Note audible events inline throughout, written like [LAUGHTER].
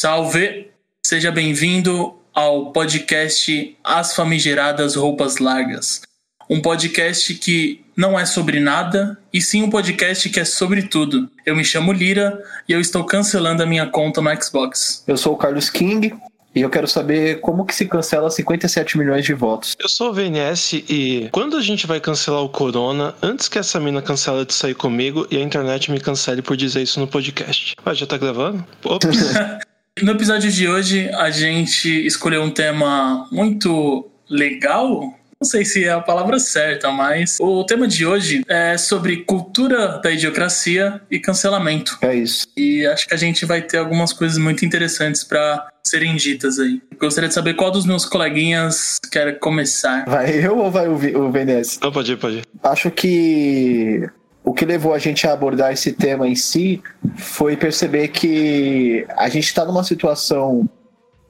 Salve! Seja bem-vindo ao podcast As Famigeradas Roupas Largas. Um podcast que não é sobre nada, e sim um podcast que é sobre tudo. Eu me chamo Lira e eu estou cancelando a minha conta no Xbox. Eu sou o Carlos King e eu quero saber como que se cancela 57 milhões de votos. Eu sou o VNS e quando a gente vai cancelar o Corona, antes que essa mina cancela de sair comigo e a internet me cancele por dizer isso no podcast. Ah, já tá gravando? Ops. [LAUGHS] no episódio de hoje, a gente escolheu um tema muito legal, não sei se é a palavra certa, mas o tema de hoje é sobre cultura da idiocracia e cancelamento. É isso. E acho que a gente vai ter algumas coisas muito interessantes para serem ditas aí. Gostaria de saber qual dos meus coleguinhas quer começar. Vai eu ou vai o, v o VNS? Não, pode ir, pode ir. Acho que o que levou a gente a abordar esse tema em si foi perceber que a gente está numa situação,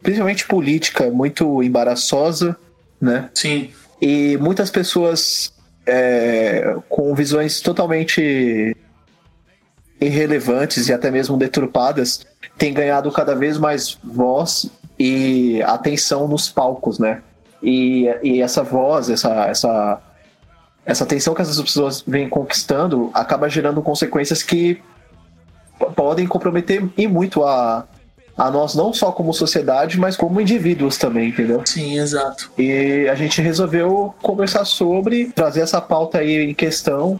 principalmente política, muito embaraçosa, né? Sim. E muitas pessoas é, com visões totalmente irrelevantes e até mesmo deturpadas têm ganhado cada vez mais voz e atenção nos palcos, né? E, e essa voz, essa, essa, essa atenção que essas pessoas vêm conquistando acaba gerando consequências que podem comprometer e muito a, a nós não só como sociedade, mas como indivíduos também, entendeu? Sim, exato. E a gente resolveu conversar sobre, trazer essa pauta aí em questão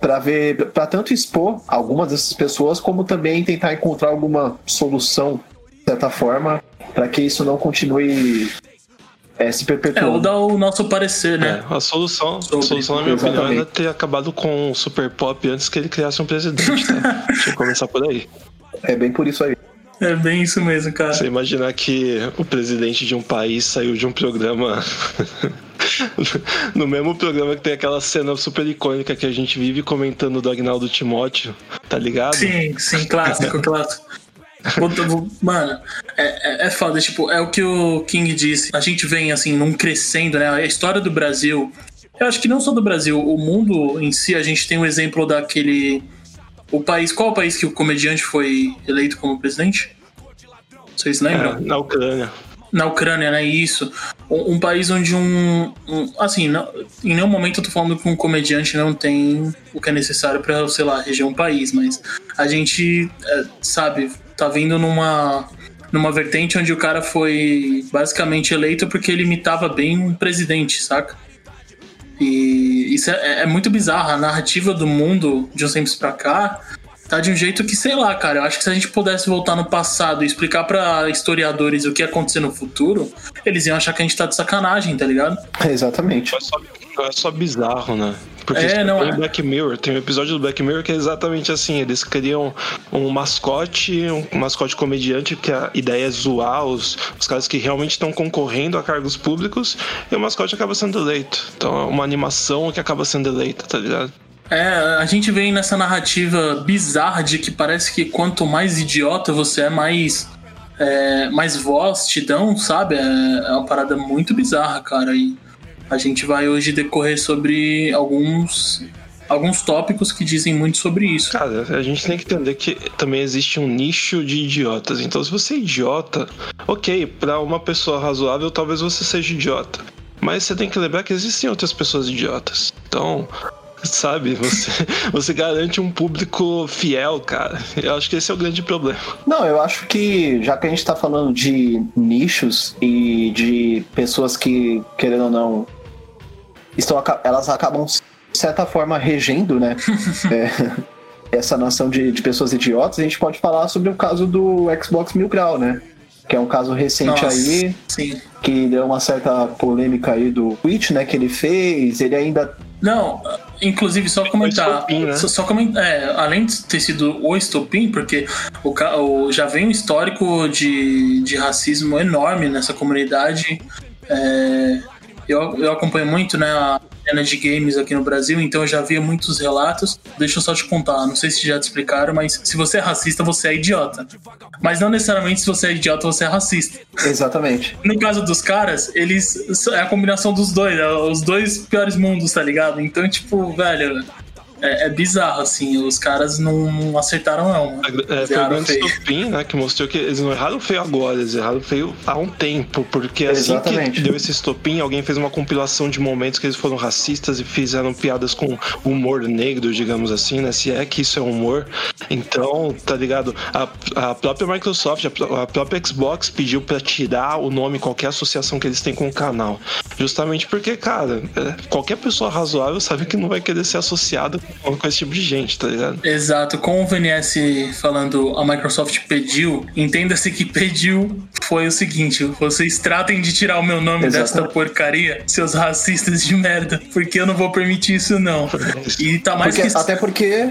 para ver, para tanto expor algumas dessas pessoas, como também tentar encontrar alguma solução, de certa forma, para que isso não continue é, se perpetuando. É, ou dar o nosso parecer, né? É, a solução, a solução, na minha Exatamente. opinião, era ter acabado com o Super Pop antes que ele criasse um presidente, né? [LAUGHS] Deixa eu começar por aí. É bem por isso aí. É bem isso mesmo, cara. Você imaginar que o presidente de um país saiu de um programa. [LAUGHS] no mesmo programa que tem aquela cena super icônica que a gente vive comentando do Agnaldo Timóteo, tá ligado? Sim, sim, clássico, [LAUGHS] clássico. Mano, é, é, é foda, tipo, é o que o King disse. A gente vem, assim, num crescendo, né? A história do Brasil. Eu acho que não só do Brasil, o mundo em si, a gente tem um exemplo daquele. O país. Qual o país que o comediante foi eleito como presidente? Vocês lembram? É, na Ucrânia. Na Ucrânia, né? Isso. Um, um país onde um. um- assim, não- em nenhum momento eu tô falando que um comediante não tem o que é necessário pra, sei lá, reger um país, mas a gente, é, sabe, tá vindo numa. Numa vertente onde o cara foi basicamente eleito porque ele imitava bem um presidente, saca? E isso é, é muito bizarro. A narrativa do mundo de uns tempos pra cá tá de um jeito que, sei lá, cara, eu acho que se a gente pudesse voltar no passado e explicar pra historiadores o que ia acontecer no futuro, eles iam achar que a gente tá de sacanagem, tá ligado? [LAUGHS] Exatamente. Não é só, não é só bizarro, né? Porque É, não tem é. Black Mirror, tem um episódio do Black Mirror que é exatamente assim, eles criam um mascote, um mascote comediante, que a ideia é zoar os, os caras que realmente estão concorrendo a cargos públicos, e o mascote acaba sendo eleito. Então é uma animação que acaba sendo eleita, tá ligado? É, a gente vem nessa narrativa bizarra de que parece que quanto mais idiota você é, mais, é, mais voz te dão, sabe? É, é uma parada muito bizarra, cara. E a gente vai hoje decorrer sobre alguns, alguns tópicos que dizem muito sobre isso. Cara, a gente tem que entender que também existe um nicho de idiotas. Então, se você é idiota, ok, pra uma pessoa razoável, talvez você seja idiota. Mas você tem que lembrar que existem outras pessoas idiotas. Então, sabe, você, [LAUGHS] você garante um público fiel, cara. Eu acho que esse é o grande problema. Não, eu acho que já que a gente tá falando de nichos e de pessoas que, querendo ou não, estão, elas acabam, de certa forma, regendo, né? [LAUGHS] é, essa nação de, de pessoas idiotas, a gente pode falar sobre o caso do Xbox Mil Grau, né? Que é um caso recente Nossa, aí, Sim. que deu uma certa polêmica aí do tweet, né? Que ele fez, ele ainda Não, inclusive só comentar. estopim, né? Só, só comentar. É, além de ter sido o estopim, porque o, o- já vem um histórico de, de racismo enorme nessa comunidade. É, eu, eu acompanho muito né, a cena de games aqui no Brasil, então eu já via muitos relatos. Deixa eu só te contar, não sei se já te explicaram, mas se você é racista, você é idiota. Mas não necessariamente se você é idiota, você é racista. Exatamente. No caso dos caras, eles. É a combinação dos dois, é os dois piores mundos, tá ligado? Então, tipo, velho. É, é bizarro, assim. Os caras não, acertaram, não. É, foi o grande estopim, né? Que mostrou que eles não erraram feio agora, eles erraram feio há um tempo. Porque assim Exatamente. que deu esse estopim, alguém fez uma compilação de momentos que eles foram racistas e fizeram piadas com humor negro, digamos assim, né? Se é que isso é humor. Então, tá ligado? A, a própria Microsoft, a, a própria Xbox pediu para tirar o nome, qualquer associação que eles têm com o canal. Justamente porque, cara, é, qualquer pessoa razoável sabe que não vai querer ser associado com, com esse tipo de gente, tá ligado? Exato. Com o VNS falando a Microsoft pediu, entenda-se que pediu foi o seguinte: vocês tratem de tirar o meu nome Exato. desta porcaria, seus racistas de merda, porque eu não vou permitir isso, não. [LAUGHS] E tá mais porque, que. Até porque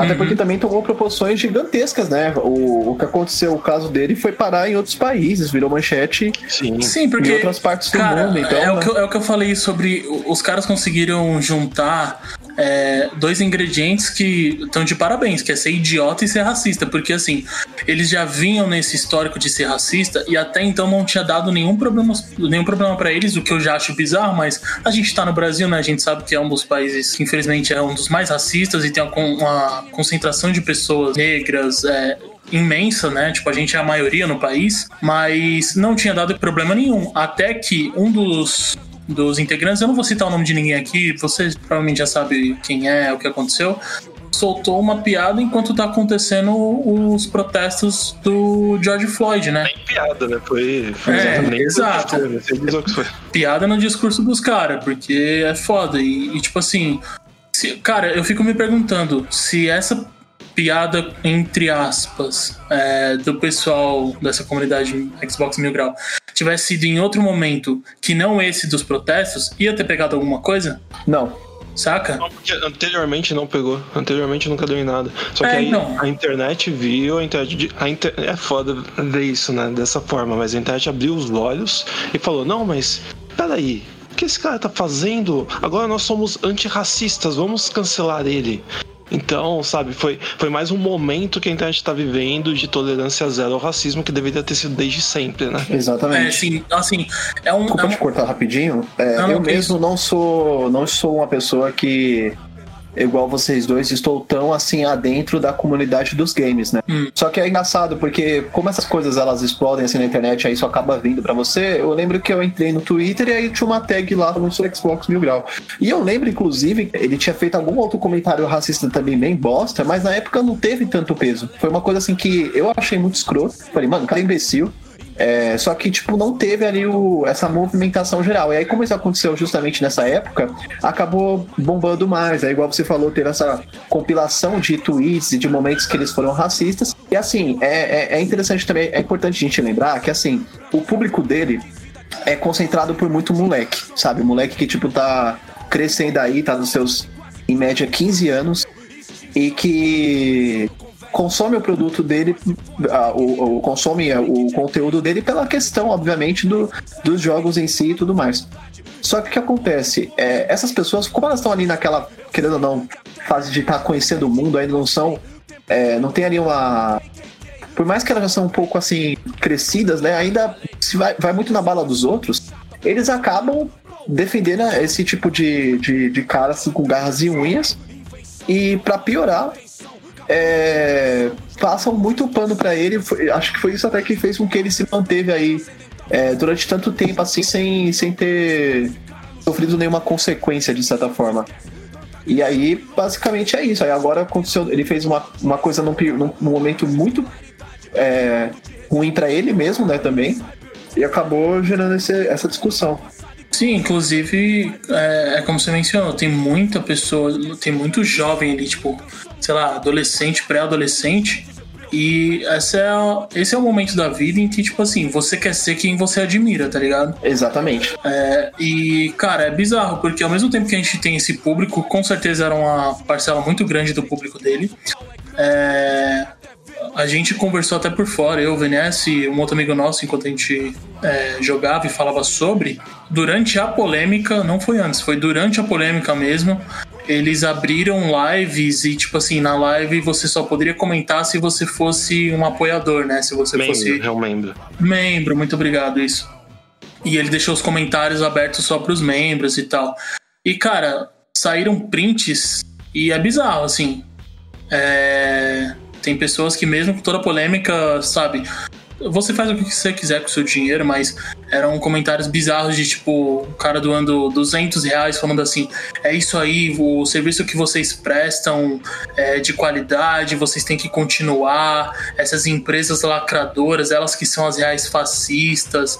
até uhum. porque também tomou proporções gigantescas, né? O, o que aconteceu, o caso dele foi parar em outros países, virou manchete Sim, Sim porque, em outras partes do cara, mundo. Então, é, o que, eu, é o que eu falei sobre. Os caras conseguiram juntar é, dois ingredientes que estão de parabéns, que é ser idiota e ser racista, porque assim, eles já vinham nesse histórico de ser racista e até então não tinha dado nenhum problema, nenhum problema para eles, o que eu já acho bizarro, mas a gente tá no Brasil, né? A gente sabe que é um dos países que infelizmente é um dos mais racistas e tem uma, uma concentração de pessoas negras, é, imensa, né? Tipo, a gente é a maioria no país, mas não tinha dado problema nenhum. Até que um dos dos integrantes, eu não vou citar o nome de ninguém aqui, você provavelmente já sabe quem é, o que aconteceu, soltou uma piada enquanto tá acontecendo os protestos do George Floyd, né? Nem piada, né? Foi. foi é, exato. Piada no discurso dos caras, porque é foda. E, e tipo assim, se, cara, eu fico me perguntando se essa piada, entre aspas, é, do pessoal dessa comunidade Xbox Mil Grau tivesse sido em outro momento que não esse dos protestos, ia ter pegado alguma coisa? Não. Saca? Não, porque anteriormente não pegou. Anteriormente nunca deu em nada. Só que é, aí não. a internet viu, a internet. A inter... É foda ver isso, né? Dessa forma, mas a internet abriu os olhos e falou: não, mas peraí. O que esse cara tá fazendo? Agora nós somos antirracistas, vamos cancelar ele. Então, sabe, foi, foi mais um momento que a internet está vivendo de tolerância zero ao racismo que deveria ter sido desde sempre, né? Exatamente. É, sim, assim, é um. Desculpa é um... te cortar rapidinho. É, não, eu mesmo não sou, não sou uma pessoa que igual vocês dois, estou tão assim adentro da comunidade dos games, né? Hum. Só que é engraçado, porque como essas coisas elas explodem assim na internet, aí isso acaba vindo para você. Eu lembro que eu entrei no Twitter e aí tinha uma tag lá no Xbox Mil Grau. E eu lembro, inclusive, ele tinha feito algum outro comentário racista também, bem bosta, mas na época não teve tanto peso. Foi uma coisa assim que eu achei muito escroto. Falei, mano, cara é imbecil. É, só que, tipo, não teve ali o, essa movimentação geral. E aí, como isso aconteceu justamente nessa época, acabou bombando mais. É igual você falou, teve essa compilação de tweets e de momentos que eles foram racistas. E assim, é, é, é interessante também, é importante a gente lembrar que, assim, o público dele é concentrado por muito moleque, sabe? Moleque que, tipo, tá crescendo aí, tá nos seus, em média, 15 anos e que consome o produto dele, o, o, consome o conteúdo dele pela questão, obviamente, do, dos jogos em si e tudo mais. Só que o que acontece? É, essas pessoas, como elas estão ali naquela, querendo ou não, fase de estar tá conhecendo o mundo, ainda não são. É, não tem ali uma. Por mais que elas já são um pouco assim, crescidas, né? Ainda se vai, vai muito na bala dos outros, eles acabam defendendo esse tipo de, de, de cara assim, com garras e unhas. E para piorar, é, passam muito pano para ele. Foi, acho que foi isso até que fez com que ele se manteve aí é, durante tanto tempo assim, sem, sem ter sofrido nenhuma consequência de certa forma. E aí, basicamente é isso. Aí agora aconteceu, ele fez uma, uma coisa num, num, num momento muito é, ruim para ele mesmo, né, também. E acabou gerando esse, essa discussão. Sim, inclusive, é, é, como você mencionou, tem muita pessoa, tem muito jovem ali, tipo, sei lá, adolescente, pré-adolescente. E essa é, esse é o momento da vida em que, tipo assim, você quer ser quem você admira, tá ligado? Exatamente. É, e, cara, é bizarro, porque ao mesmo tempo que a gente tem esse público, com certeza era uma parcela muito grande do público dele. É, a gente conversou até por fora, eu, o VNS e um outro amigo nosso, enquanto a gente é, jogava e falava sobre. Durante a polêmica, não foi antes, foi durante a polêmica mesmo eles abriram lives e, tipo assim, na live você só poderia comentar se você fosse um apoiador, né? Se você membro, fosse. É um membro. Membro, muito obrigado, isso. E ele deixou os comentários abertos só para os membros e tal. E, cara, saíram prints E é bizarro, assim. É... Tem pessoas que, mesmo com toda a polêmica, sabe? Você faz o que você quiser com o seu dinheiro, mas eram comentários bizarros de tipo, o cara doando 200 reais falando assim: é isso aí, o serviço que vocês prestam é de qualidade, vocês têm que continuar. Essas empresas lacradoras, elas que são as reais fascistas?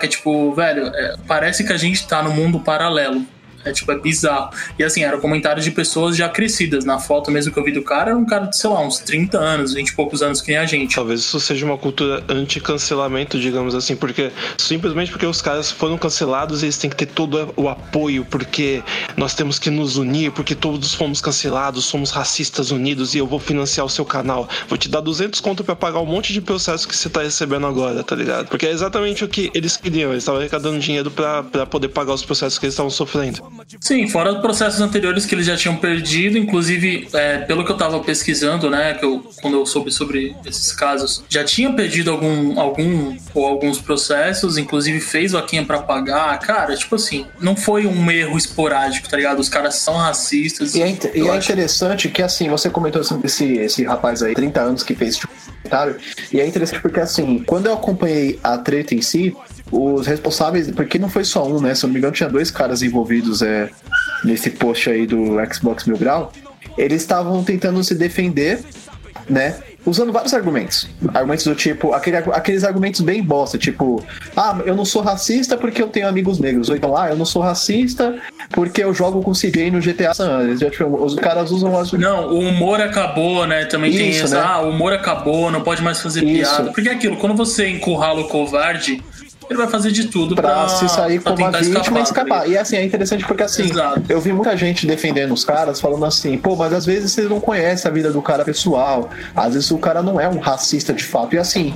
Que é tipo, velho, é, parece que a gente tá no mundo paralelo. É tipo, é bizarro. E assim, eram comentários de pessoas já crescidas. Na foto mesmo que eu vi do cara, era um cara de, sei lá, uns 30 anos, 20 e poucos anos que nem a gente. Talvez isso seja uma cultura anti-cancelamento, digamos assim, porque simplesmente porque os caras foram cancelados, eles têm que ter todo o apoio, porque nós temos que nos unir, porque todos fomos cancelados, somos racistas unidos e eu vou financiar o seu canal. Vou te dar 200 conto para pagar um monte de processo que você tá recebendo agora, tá ligado? Porque é exatamente o que eles queriam, eles estavam arrecadando dinheiro para poder pagar os processos que eles estavam sofrendo. Sim, fora os processos anteriores que eles já tinham perdido, inclusive, é, pelo que eu tava pesquisando, né, que eu, quando eu soube sobre esses casos, já tinha perdido algum, algum ou alguns processos, inclusive fez vaquinha para pagar. Cara, tipo assim, não foi um erro esporádico, tá ligado? Os caras são racistas. E é, e é interessante que, assim, você comentou sobre esse, esse rapaz aí, 30 anos, que fez tipo, comentário, e é interessante porque, assim, quando eu acompanhei a treta em si, os responsáveis, porque não foi só um, né? Se eu não me engano, tinha dois caras envolvidos é, nesse post aí do Xbox Mil Grau. Eles estavam tentando se defender, né? Usando vários argumentos. Argumentos do tipo, aquele, aqueles argumentos bem bosta, tipo, ah, eu não sou racista porque eu tenho amigos negros. Ou então, ah, eu não sou racista porque eu jogo com CJ no GTA San Andreas. Tipo, os caras usam as. Não, o humor acabou, né? Também isso, tem isso. Né? Ah, o humor acabou, não pode mais fazer isso. piada. Porque é aquilo, quando você encurrala o covarde ele vai fazer de tudo pra, pra se sair como uma vítima escapar, e escapar. E assim, é interessante porque assim, Exato. eu vi muita gente defendendo os caras, falando assim, pô, mas às vezes você não conhece a vida do cara pessoal, às vezes o cara não é um racista de fato. E assim,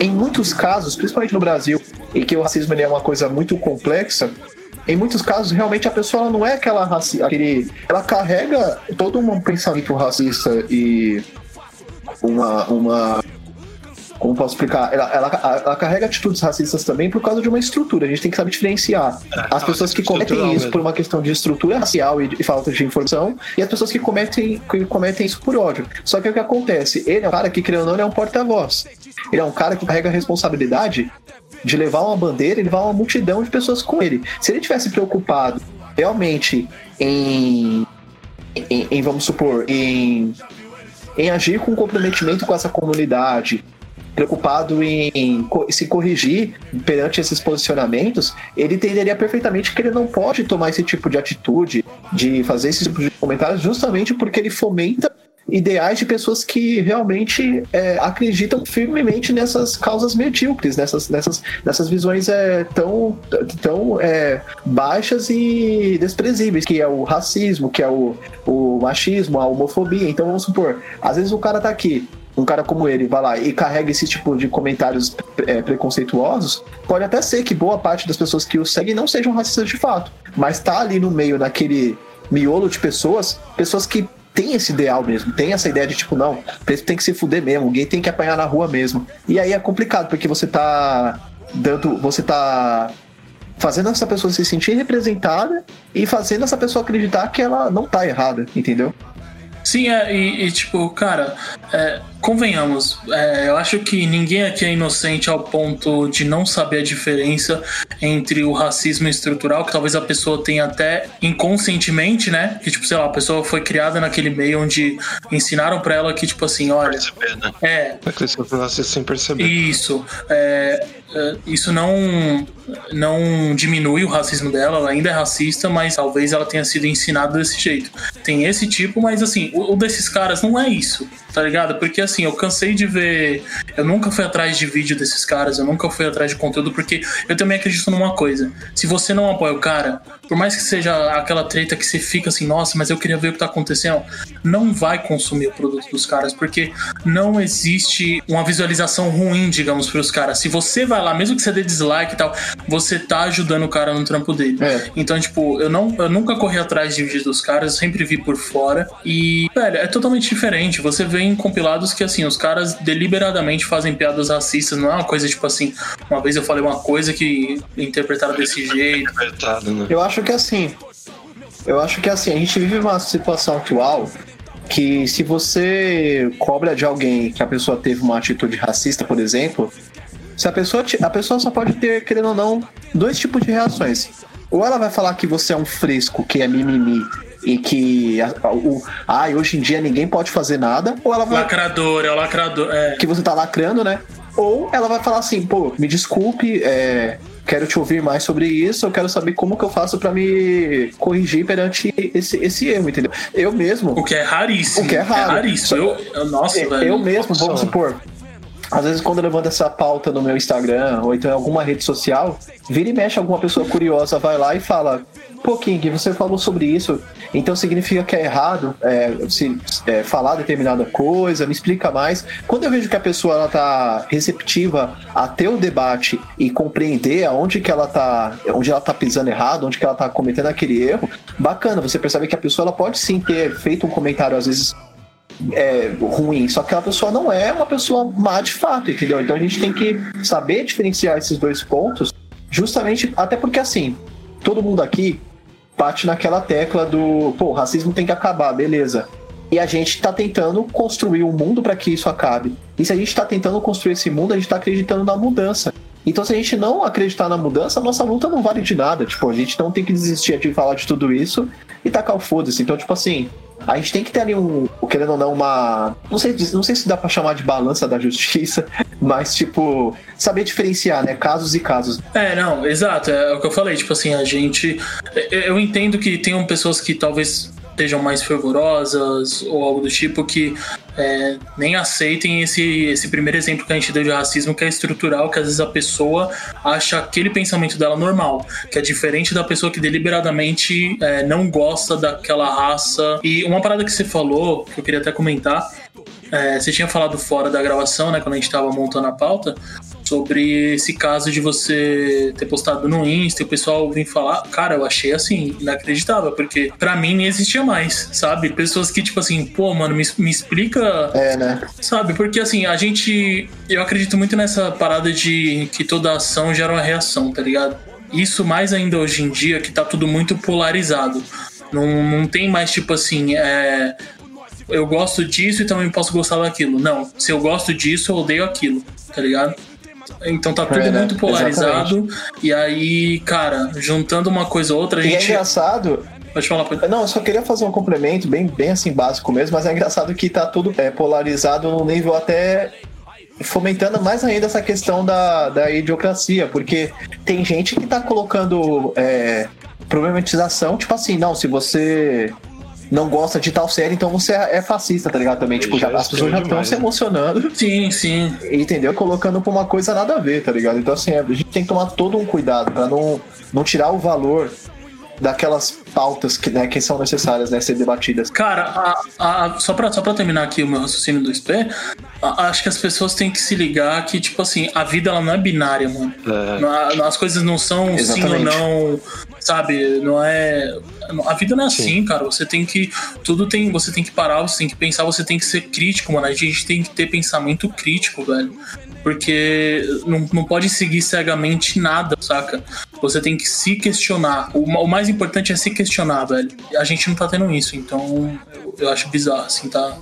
em muitos casos, principalmente no Brasil, em que o racismo é uma coisa muito complexa, em muitos casos, realmente a pessoa não é aquela racista, aquele. Ela carrega todo um pensamento racista e uma, uma como posso explicar? Ela, ela, ela, carrega atitudes racistas também por causa de uma estrutura. A gente tem que saber diferenciar é, as pessoas que cometem isso por uma questão de estrutura racial e, de falta de informação e as pessoas que cometem, que cometem isso por ódio. Só que o que acontece? Ele é um cara que, querendo ou não, ele é um porta-voz. Ele é um cara que carrega a responsabilidade de levar uma bandeira e levar uma multidão de pessoas com ele. Se ele tivesse preocupado realmente em, em, em vamos supor, em, em agir com comprometimento com essa comunidade, preocupado em se corrigir perante esses posicionamentos, ele entenderia perfeitamente que ele não pode tomar esse tipo de atitude, de fazer esse tipo de comentários, justamente porque ele fomenta ideais de pessoas que realmente é, acreditam firmemente nessas causas medíocres, nessas, nessas, nessas visões é, tão, tão é, baixas e desprezíveis, que é o racismo, que é o, o machismo, a homofobia. Então vamos supor, às vezes o cara tá aqui um cara como ele vai lá e carrega esse tipo de comentários é, preconceituosos, pode até ser que boa parte das pessoas que o seguem não sejam racistas de fato, mas tá ali no meio, naquele miolo de pessoas, pessoas que tem esse ideal mesmo, tem essa ideia de tipo, não, preto tem que se fuder mesmo, alguém tem que apanhar na rua mesmo. E aí é complicado, porque você tá dando. Você tá fazendo essa pessoa se sentir representada e fazendo essa pessoa acreditar que ela não tá errada, entendeu? Sim, é, e, e tipo, cara, é, convenhamos, é, eu acho que ninguém aqui é inocente ao ponto de não saber a diferença entre o racismo estrutural, que talvez a pessoa tenha até inconscientemente, né? Que, tipo, sei lá, a pessoa foi criada naquele meio onde ensinaram para ela que, tipo assim, olha. Perceber, né? É. Vai crescer sem perceber. Isso. É, é, isso não não diminui o racismo dela, ela ainda é racista, mas talvez ela tenha sido ensinada desse jeito. Tem esse tipo, mas assim, o, o desses caras não é isso, tá ligado? Porque assim, eu cansei de ver. Eu nunca fui atrás de vídeo desses caras, eu nunca fui atrás de conteúdo, porque eu também acredito numa coisa. Se você não apoia o cara, por mais que seja aquela treta que você fica assim, nossa, mas eu queria ver o que tá acontecendo, não vai consumir o produto dos caras, porque não existe uma visualização ruim, digamos, pros caras. Se você vai lá, mesmo que você dê dislike e tal, você tá ajudando o cara no trampo dele. É. Então, tipo, eu, não, eu nunca corri atrás de vídeos dos caras, eu sempre vi por fora. E, velho, é totalmente diferente. Você vê em compilados que, assim, os caras deliberadamente fazem piadas racistas, não é uma coisa tipo assim, uma vez eu falei uma coisa que interpretaram desse jeito. Né? Eu acho que assim, Eu acho que assim, a gente vive uma situação atual que se você cobra de alguém que a pessoa teve uma atitude racista, por exemplo, se a pessoa a pessoa só pode ter, querendo ou não, dois tipos de reações. Ou ela vai falar que você é um fresco, que é mimimi e que o, ah, hoje em dia ninguém pode fazer nada, ou ela vai lacrador, é o lacrador, é. que você tá lacrando, né? Ou ela vai falar assim, pô, me desculpe, é, quero te ouvir mais sobre isso, eu quero saber como que eu faço para me corrigir perante esse, esse erro, entendeu? Eu mesmo. O que é raríssimo. O que é raro. É raríssimo. Eu, nossa, eu, velho. eu mesmo, vamos supor. Às vezes, quando eu levanto essa pauta no meu Instagram ou então em alguma rede social, vira e mexe alguma pessoa curiosa, vai lá e fala: Pô, King, você falou sobre isso, então significa que é errado é, se é, falar determinada coisa, me explica mais. Quando eu vejo que a pessoa ela tá receptiva a ter o debate e compreender aonde que ela tá, onde ela tá pisando errado, onde que ela tá cometendo aquele erro, bacana, você percebe que a pessoa ela pode sim ter feito um comentário às vezes é, ruim, só que aquela pessoa não é uma pessoa má de fato, entendeu? Então a gente tem que saber diferenciar esses dois pontos, justamente até porque assim, todo mundo aqui bate naquela tecla do, pô, racismo tem que acabar, beleza. E a gente está tentando construir um mundo para que isso acabe. E se a gente está tentando construir esse mundo, a gente está acreditando na mudança. Então, se a gente não acreditar na mudança, a nossa luta não vale de nada. Tipo, a gente não tem que desistir de falar de tudo isso e tacar o foda-se. Então, tipo assim, a gente tem que ter ali um, querendo ou não, uma. Não sei, não sei se dá pra chamar de balança da justiça, [LAUGHS] mas, tipo, saber diferenciar, né? Casos e casos. É, não, exato. É o que eu falei, tipo assim, a gente. Eu entendo que tem pessoas que talvez estejam mais fervorosas ou algo do tipo que é, nem aceitem esse, esse primeiro exemplo que a gente deu de racismo, que é estrutural, que às vezes a pessoa acha aquele pensamento dela normal, que é diferente da pessoa que deliberadamente é, não gosta daquela raça. E uma parada que você falou, que eu queria até comentar, é, você tinha falado fora da gravação, né, quando a gente estava montando a pauta, sobre esse caso de você ter postado no Insta e o pessoal vir falar, cara, eu achei assim, inacreditável, porque para mim nem existia mais, sabe? Pessoas que, tipo assim, pô, mano, me, me explica. É, né? Sabe? Porque assim, a gente. Eu acredito muito nessa parada de que toda ação gera uma reação, tá ligado? Isso mais ainda hoje em dia, que tá tudo muito polarizado. Não, não tem mais, tipo assim, é, eu gosto disso e também posso gostar daquilo. Não, se eu gosto disso, eu odeio aquilo, tá ligado? Então tá tudo é, né? muito polarizado. Exatamente. E aí, cara, juntando uma coisa ou outra, a gente. E é engraçado. Pode falar, pode... Não, eu só queria fazer um complemento bem, bem assim básico mesmo, mas é engraçado que tá tudo é, polarizado no nível até fomentando mais ainda essa questão da, da idiocracia, porque tem gente que tá colocando é, problematização, tipo assim, não, se você não gosta de tal série, então você é fascista, tá ligado? Também, tipo, já, as pessoas já estão se emocionando. Sim, sim. Entendeu? Colocando pra uma coisa nada a ver, tá ligado? Então, assim, a gente tem que tomar todo um cuidado pra não, não tirar o valor daquelas pautas que, né, que são necessárias né, ser debatidas. Cara, a, a, só, pra, só pra terminar aqui o meu raciocínio do SP, a, acho que as pessoas têm que se ligar que, tipo assim, a vida ela não é binária, mano. É. As coisas não são Exatamente. sim ou não, sabe? Não é. A vida não é sim. assim, cara. Você tem que. Tudo tem. Você tem que parar, você tem que pensar, você tem que ser crítico, mano. A gente tem que ter pensamento crítico, velho. Porque não, não pode seguir cegamente nada, saca? Você tem que se questionar. O, o mais importante é se questionar, velho. A gente não tá tendo isso, então eu, acho bizarro, assim, tá?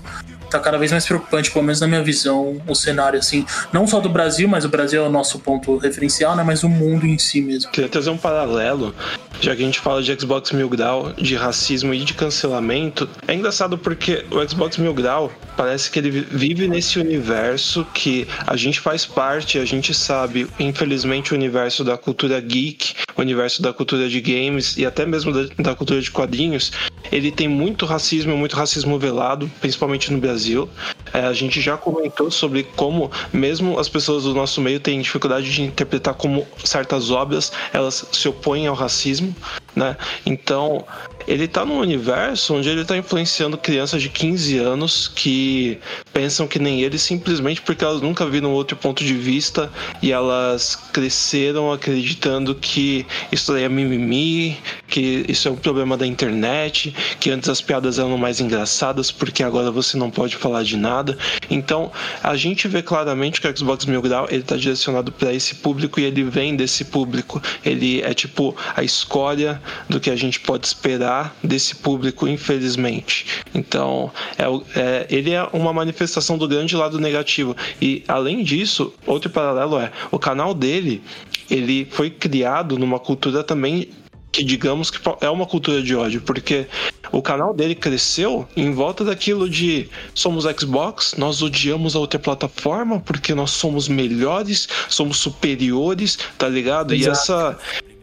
tá cada vez mais preocupante, pelo menos na minha visão, o cenário, assim, não só do Brasil, mas o Brasil é o nosso ponto referencial, né, mas o mundo em si mesmo. Queria trazer um paralelo, já que a gente fala de Xbox Mil Grau, de racismo e de cancelamento. É engraçado porque o Xbox Mil Grau parece que ele vive nesse universo que a gente faz parte, a gente sabe, infelizmente, o universo da cultura geek, o universo da cultura de games e até mesmo da, da cultura de quadrinhos, ele tem muito racismo, muito racismo velado, principalmente no Brasil. É, a gente já comentou sobre como, mesmo as pessoas do nosso meio têm dificuldade de interpretar como certas obras elas se opõem ao racismo, né? Então, ele está num universo onde ele está influenciando crianças de 15 anos que pensam que nem ele simplesmente porque elas nunca viram outro ponto de vista e elas cresceram acreditando que isso é mimimi, que isso é um problema da internet, que antes as piadas eram mais engraçadas porque agora você não pode falar de nada. Então, a gente vê claramente que o Xbox Mil Grau ele está direcionado para esse público e ele vem desse público. Ele é tipo a escória do que a gente pode esperar desse público, infelizmente. Então, é, é, ele é uma manifestação do grande lado negativo. E, além disso, outro paralelo é: o canal dele ele foi criado numa cultura também que digamos que é uma cultura de ódio, porque o canal dele cresceu em volta daquilo de somos Xbox, nós odiamos a outra plataforma porque nós somos melhores, somos superiores, tá ligado? Exato. E essa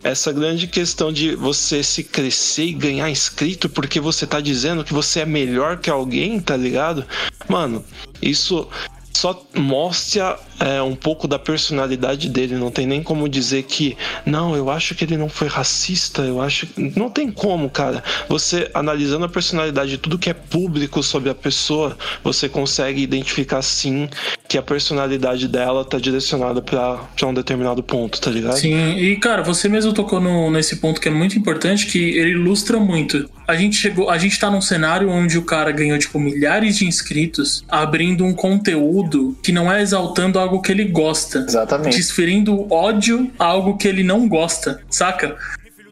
essa grande questão de você se crescer e ganhar inscrito porque você tá dizendo que você é melhor que alguém, tá ligado? Mano, isso só mostra é, um pouco da personalidade dele. Não tem nem como dizer que, não, eu acho que ele não foi racista. Eu acho. Não tem como, cara. Você, analisando a personalidade de tudo que é público sobre a pessoa, você consegue identificar sim que a personalidade dela tá direcionada para um determinado ponto, tá ligado? Sim, e cara, você mesmo tocou no, nesse ponto que é muito importante, que ele ilustra muito. A gente chegou, a gente tá num cenário onde o cara ganhou, tipo, milhares de inscritos abrindo um conteúdo que não é exaltando algo que ele gosta. Exatamente. Desferindo ódio a algo que ele não gosta, saca?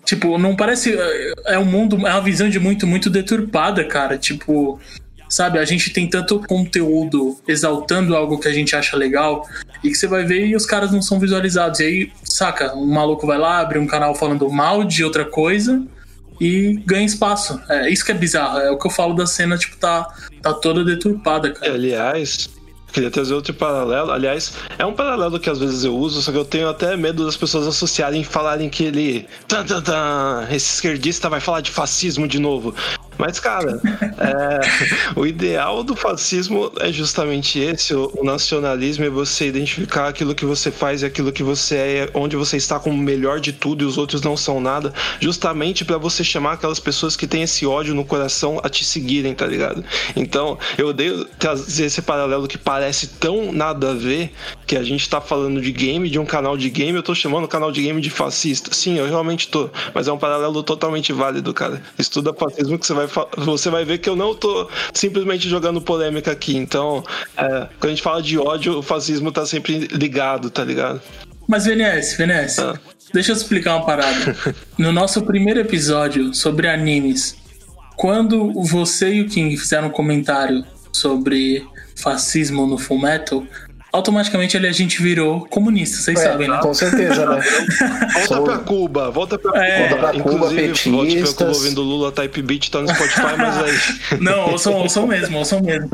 Tipo, não parece. É um mundo, é uma visão de muito, muito deturpada, cara. Tipo, Sabe, a gente tem tanto conteúdo exaltando algo que a gente acha legal e que você vai ver e os caras não são visualizados. E aí, saca, um maluco vai lá, abre um canal falando mal de outra coisa e ganha espaço. É isso que é bizarro. É o que eu falo da cena, tipo, tá, tá toda deturpada, cara. Aliás, queria trazer outro paralelo. Aliás, é um paralelo que às vezes eu uso, só que eu tenho até medo das pessoas associarem e falarem que ele. Tan, tan, tan, esse esquerdista vai falar de fascismo de novo. Mas, cara, é, o ideal do fascismo é justamente esse: o, o, nacionalismo é você identificar aquilo que você faz e aquilo que você é, onde você está como o melhor de tudo e os outros não são nada, justamente para você chamar aquelas pessoas que têm esse ódio no coração a te seguirem, tá ligado? Então, eu odeio trazer esse paralelo que parece tão nada a ver, que a gente tá falando de game, de um canal de game, eu tô chamando o canal de game de fascista. Sim, eu realmente tô, mas é um paralelo totalmente válido, cara. Estuda fascismo que você vai vai, você vai ver que eu não tô simplesmente jogando polêmica aqui. Então, é, quando a gente fala de ódio, o fascismo tá sempre ligado, tá ligado? Mas, VNS, VNS, ah. deixa eu explicar uma parada. [LAUGHS] No nosso primeiro episódio sobre animes, quando você e o King fizeram um comentário sobre fascismo no Full Metal, automaticamente ali a gente virou comunista, vocês é, sabem, né? Com certeza, né? [LAUGHS] volta pra Cuba, volta pra é, Cuba. Volta pra Inclusive, Cuba, volte pra Cuba ouvindo Lula Type Beat, tá no Spotify, mas aí. Não, ouçam, ouçam mesmo, ouçam mesmo.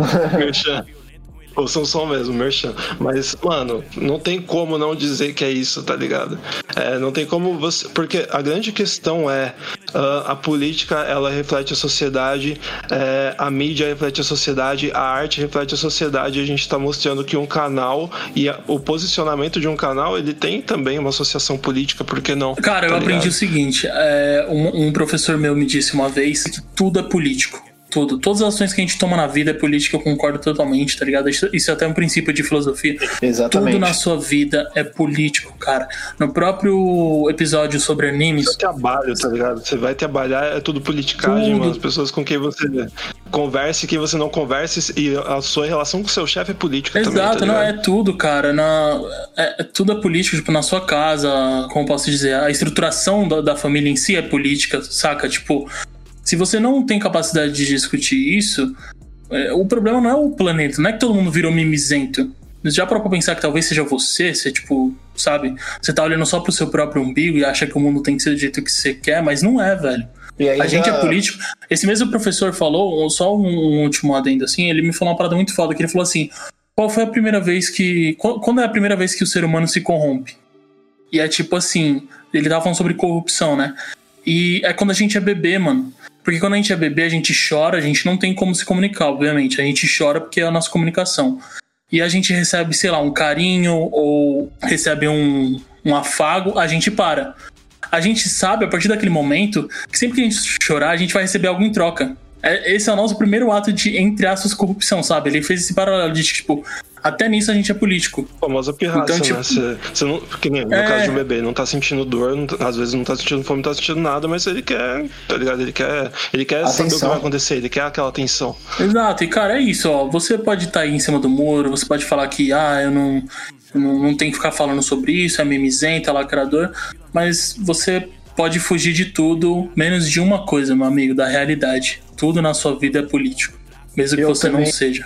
Ou são só mesmo, merchan. Mas, mano, não tem como não dizer que é isso, tá ligado? É, não tem como você. Porque a grande questão é uh, a política ela reflete a sociedade, é, a mídia reflete a sociedade, a arte reflete a sociedade. A gente tá mostrando que um canal e a, o posicionamento de um canal ele tem também uma associação política, por que não? Cara, tá eu ligado? aprendi o seguinte: é, um, um professor meu me disse uma vez que tudo é político tudo. Todas as ações que a gente toma na vida é política, eu concordo totalmente, tá ligado? Isso, é até um princípio de filosofia. Exatamente. Tudo na sua vida é político, cara. No próprio episódio sobre animes. Seu trabalho, tá ligado? Você vai trabalhar, é tudo politicagem, tudo. mano. As pessoas com quem você converse, quem você não converse, e a sua relação com o seu chefe é política Exato, também. Exato, tá não, é tudo, cara. Na, é, é, tudo é político, tipo, na sua casa, como posso dizer, a estruturação da, da família em si é política, saca? Tipo, se você não tem capacidade de discutir isso, é, o problema não é o planeta, não é que todo mundo virou mimizento. Já para pensar que talvez seja você, você, tipo, sabe? Você tá olhando só pro seu próprio umbigo e acha que o mundo tem que ser do jeito que você quer, mas não é, velho. a gente é político. Esse mesmo professor falou, só um, último adendo assim, ele me falou uma parada muito foda, que ele falou assim: qual foi a primeira vez que. Quando é a primeira vez que o ser humano se corrompe? E é tipo assim, ele tava falando sobre corrupção, né? E é quando a gente é bebê, mano. Porque quando a gente é bebê, a gente chora, a gente não tem como se comunicar, obviamente. A gente chora porque é a nossa comunicação. E a gente recebe, sei lá, um carinho ou recebe um, um afago, a gente para. A gente sabe, a partir daquele momento, que sempre que a gente chorar, a gente vai receber algo em troca. É, esse é o nosso primeiro ato de, entre aspas, corrupção, sabe? Ele fez esse paralelo de, tipo, até nisso a gente é político. Famosa pirraça, então, tipo, né? Você, você não, porque nem no é... caso de um bebê, não tá sentindo dor, não, às vezes não tá sentindo fome, não tá sentindo nada, mas ele quer, tá ligado? Ele quer, ele quer saber o que vai acontecer, ele quer aquela atenção. Exato, e cara, é isso, ó. Você pode estar tá aí em cima do muro, você pode falar que, ah, eu não, não, não tenho que ficar falando sobre isso, é mimizenta, é lacrador, mas você pode fugir de tudo, menos de uma coisa, meu amigo, da realidade. Tudo na sua vida é político, mesmo que Eu você também. não seja.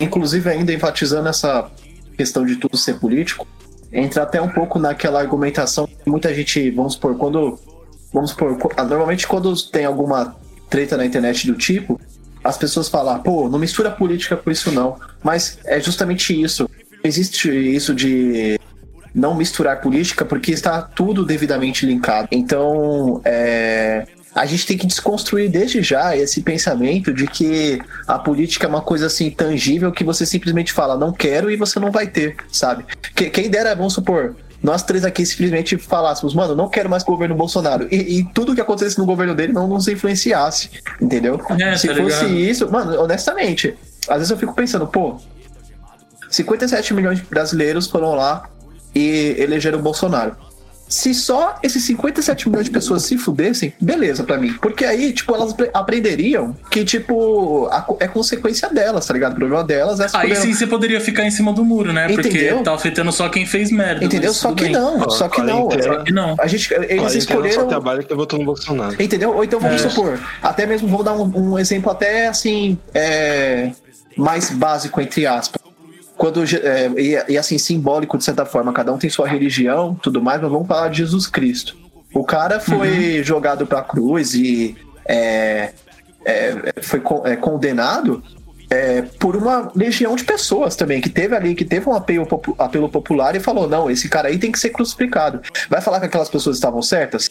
Inclusive, ainda enfatizando essa questão de tudo ser político, entra até um pouco naquela argumentação que muita gente, vamos supor, quando. Vamos supor, co- ah, normalmente quando tem alguma treta na internet do tipo, as pessoas falam, pô, não mistura política com isso não. Mas é justamente isso. Existe isso de não misturar política porque está tudo devidamente linkado. Então, é, a gente tem que desconstruir desde já esse pensamento de que a política é uma coisa assim tangível que você simplesmente fala não quero e você não vai ter, sabe? Que- Quem dera, vamos supor, nós três aqui simplesmente falássemos, mano, não quero mais governo Bolsonaro. E, e tudo que acontecesse no governo dele não nos influenciasse, entendeu? É, Se tá fosse isso, mano, honestamente, às vezes eu fico pensando, pô, 57 milhões de brasileiros foram lá e elegeram o Bolsonaro. Se só esses 57 milhões de pessoas se fudessem, beleza pra mim. Porque aí, tipo, elas apre- aprenderiam que, tipo, a é consequência delas, tá ligado? O problema delas é se Aí fuderam. sim você poderia ficar em cima do muro, né? Entendeu? Porque tá afetando só quem fez merda. Entendeu? Só que não, só que não. quarentena- é- Que não. a gente, eles Eles escolheram. só trabalho que votou no Bolsonaro. Entendeu? Ou então vamos É. supor, até mesmo vou dar um, um exemplo até assim, é, mais básico, entre aspas. Quando, é, e, e assim, simbólico de certa forma, cada um tem sua religião, tudo mais, mas vamos falar de Jesus Cristo. O cara foi Uhum. jogado pra cruz e é, é, foi é, condenado é, por uma legião de pessoas também, que teve ali, que teve um apelo, apelo popular e falou: não, esse cara aí tem que ser crucificado. Vai falar que aquelas pessoas estavam certas?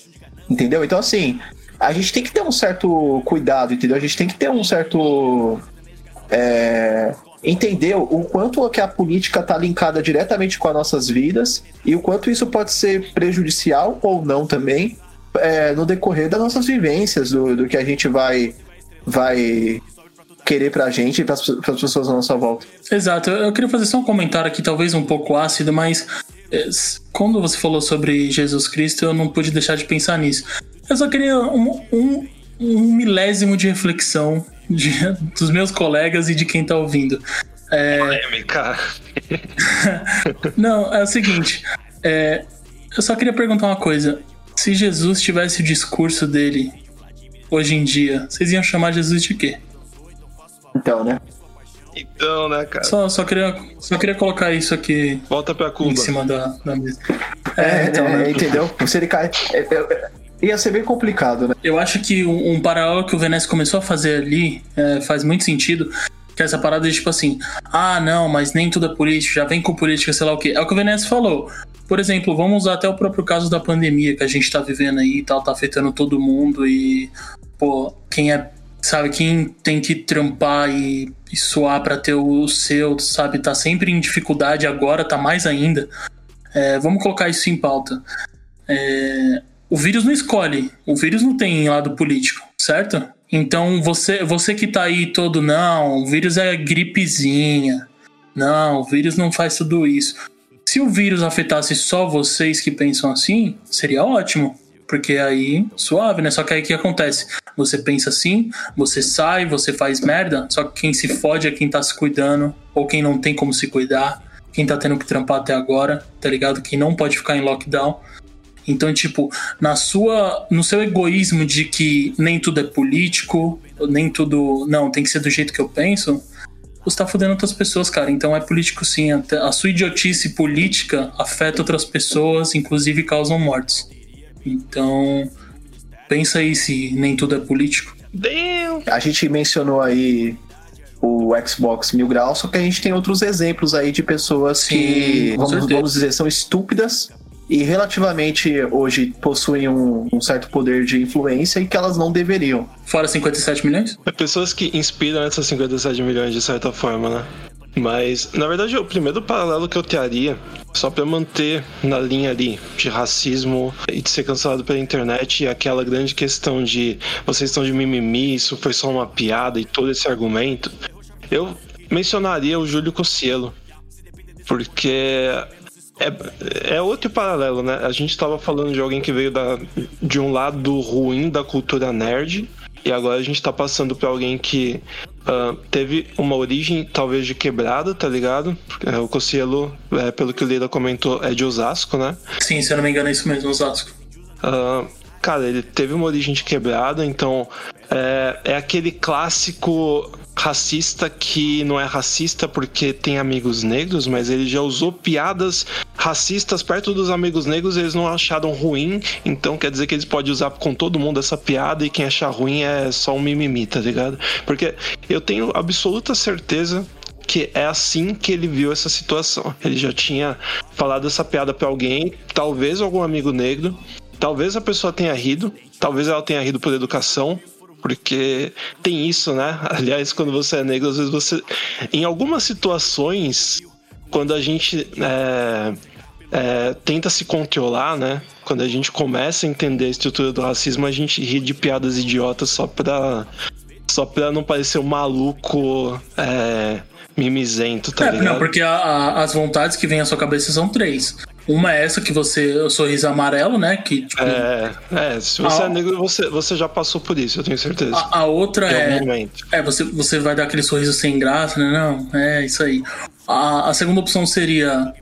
Entendeu? Então, assim, a gente tem que ter um certo cuidado, entendeu? A gente tem que ter um certo. é, entender o quanto que a política está linkada diretamente com as nossas vidas e o quanto isso pode ser prejudicial ou não também é, no decorrer das nossas vivências, do, do que a gente vai, vai querer pra gente e pras, pras pessoas à nossa volta. Exato, eu queria fazer só um comentário aqui, talvez um pouco ácido, mas é, quando você falou sobre Jesus Cristo, eu não pude deixar de pensar nisso. Eu só queria um, um, um milésimo de reflexão de- dos meus colegas e de quem tá ouvindo. É, cara. [LAUGHS] Não, é o seguinte, é, eu só queria perguntar uma coisa. Se Jesus tivesse o discurso dele hoje em dia, vocês iam chamar Jesus de quê? Então, né? Então, né, cara? Só, só, queria, só queria colocar isso aqui Volta pra em Cuba. cima da, da mesa. É, então, é, né? entendeu? Se ele cai. é, é, é, ia ser bem complicado, né? Eu acho que um, um paralelo que o Venez começou a fazer ali é, faz muito sentido. Que é essa parada de tipo assim, ah, não, mas nem tudo é político, já vem com política, sei lá o quê. É o que o Venez falou. Por exemplo, vamos usar até o próprio caso da pandemia que a gente tá vivendo aí e tal, tá afetando todo mundo e, pô, quem é, sabe, quem tem que trampar e, e suar pra ter o seu, sabe, tá sempre em dificuldade agora, tá mais ainda. É, vamos colocar isso em pauta. É, o vírus não escolhe, o vírus não tem lado político, certo? Então você, você que tá aí todo, não, o vírus é gripezinha, não, o vírus não faz tudo isso. Se o vírus afetasse só vocês que pensam assim, seria ótimo, porque aí suave, né? Só que aí o que acontece? Você pensa assim, você sai, você faz merda, só que quem se fode é quem tá se cuidando, ou quem não tem como se cuidar, quem tá tendo que trampar até agora, tá ligado? Quem não pode ficar em lockdown. Então, tipo, na sua, no seu egoísmo de que nem tudo é político, nem tudo, não, tem que ser do jeito que eu penso, você tá fudendo outras pessoas, cara. Então é político sim. A sua idiotice política afeta outras pessoas, inclusive causam mortes. Então, pensa aí se nem tudo é político. Damn. A gente mencionou aí o Xbox Mil Grau, só que a gente tem outros exemplos aí de pessoas Sim, que, vamos, vamos dizer, são estúpidas e relativamente hoje possuem um, um certo poder de influência e que elas não deveriam. Fora 57 milhões? É pessoas que inspiram essas 57 milhões de certa forma, né? Mas, na verdade, o primeiro paralelo que eu teria, só pra manter na linha ali de racismo e de ser cancelado pela internet, é aquela grande questão de vocês estão de mimimi, isso foi só uma piada e todo esse argumento, eu mencionaria o Júlio Cossielo. Porque é, é outro paralelo, né? A gente tava falando de alguém que veio da, de um lado ruim da cultura nerd, e agora a gente tá passando pra alguém que ah, teve uma origem talvez de quebrada, tá ligado? É, o Cossielo, é, pelo que o Lira comentou, é de Osasco, né? Sim, se eu não me engano é isso mesmo, Osasco. Ah, cara, ele teve uma origem de quebrada, então é, é aquele clássico racista que não é racista porque tem amigos negros, mas ele já usou piadas racistas perto dos amigos negros, eles não acharam ruim, então quer dizer que eles podem usar com todo mundo essa piada e quem achar ruim é só um mimimi, tá ligado? Porque eu tenho absoluta certeza que é assim que ele viu essa situação. Ele já tinha falado essa piada para alguém, talvez algum amigo negro, talvez a pessoa tenha rido, talvez ela tenha rido por educação, porque tem isso, né? [LAUGHS] Aliás, quando você é negro, às vezes você. Em algumas situações, quando a gente é, é, tenta se controlar, né? Quando a gente começa a entender a estrutura do racismo, a gente ri de piadas idiotas só pra, só pra não parecer um maluco é, mimizento, tá é, ligado? Não, porque a, a, as vontades que vêm à sua cabeça são três. Uma é essa que você, o sorriso amarelo, né? Que, tipo, é, é, se você a, é negro, você, você já passou por isso, eu tenho certeza. A, a outra é. É, você, você vai dar aquele sorriso sem graça, né? Não, é isso aí. A, a segunda opção seria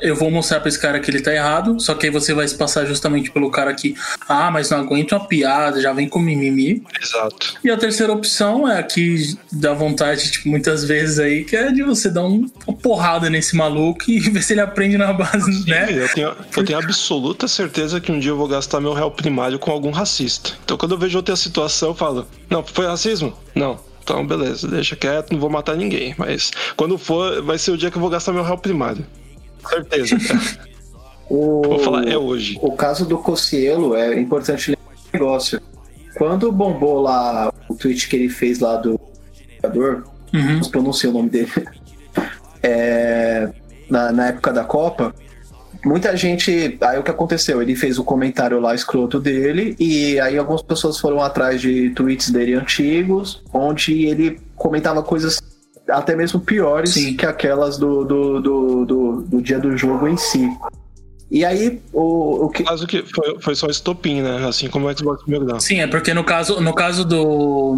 eu vou mostrar pra esse cara que ele tá errado, só que aí você vai se passar justamente pelo cara que, ah, mas não aguento uma piada, já vem com mimimi. Exato. E a terceira opção é a que dá vontade, tipo, muitas vezes aí, que é de você dar um, uma porrada nesse maluco e ver se ele aprende na base, Sim, né? Eu tenho, eu tenho absoluta certeza que um dia eu vou gastar meu réu primário com algum racista. Então quando eu vejo outra situação, eu falo, não, foi racismo? Não. Então, beleza, deixa quieto, não vou matar ninguém. Mas quando for, vai ser o dia que eu vou gastar meu réu primário. Certeza. o, Vou falar, é hoje. O caso do Cocielo é importante lembrar um negócio. Quando bombou lá o tweet que ele fez lá do jogador, uhum. não pronunciei o nome dele, [LAUGHS] é, na, na época da Copa, muita gente. Aí o que aconteceu? Ele fez o comentário lá escroto dele, e aí algumas pessoas foram atrás de tweets dele antigos, onde ele comentava coisas até mesmo piores Sim. que aquelas do, do, do, do, do dia do jogo em si. E aí, o, o que. caso que foi, foi só estopim, né? Assim como o Xbox primeiro não. Sim, é porque no caso, no caso do,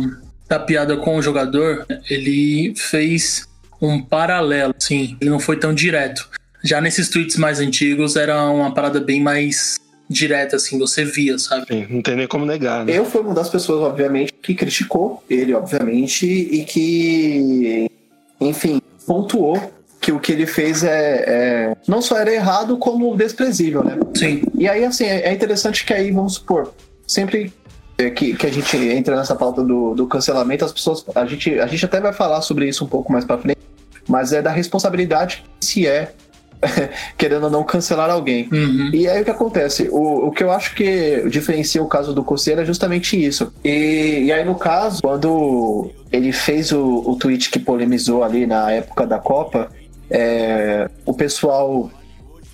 da piada com o jogador, ele fez um paralelo, sim. Ele não foi tão direto. Já nesses tweets mais antigos era uma parada bem mais direta, assim, você via, sabe? Sim, não tem nem como negar, né? Eu fui uma das pessoas, obviamente, que criticou ele, obviamente, e que enfim, pontuou que o que ele fez é, é, não só era errado, como desprezível, né? Sim. E aí, assim, é, é interessante que aí, vamos supor, sempre que, que a gente entra nessa pauta do, do cancelamento, as pessoas. A gente, a gente até vai falar sobre isso um pouco mais pra frente, mas é da responsabilidade se é [LAUGHS] querendo ou não cancelar alguém. Uhum. E aí o que acontece? O, o que eu acho que diferencia o caso do Coceiro é justamente isso. E, e aí, no caso, quando ele fez o, o tweet que polemizou ali na época da Copa, é, o pessoal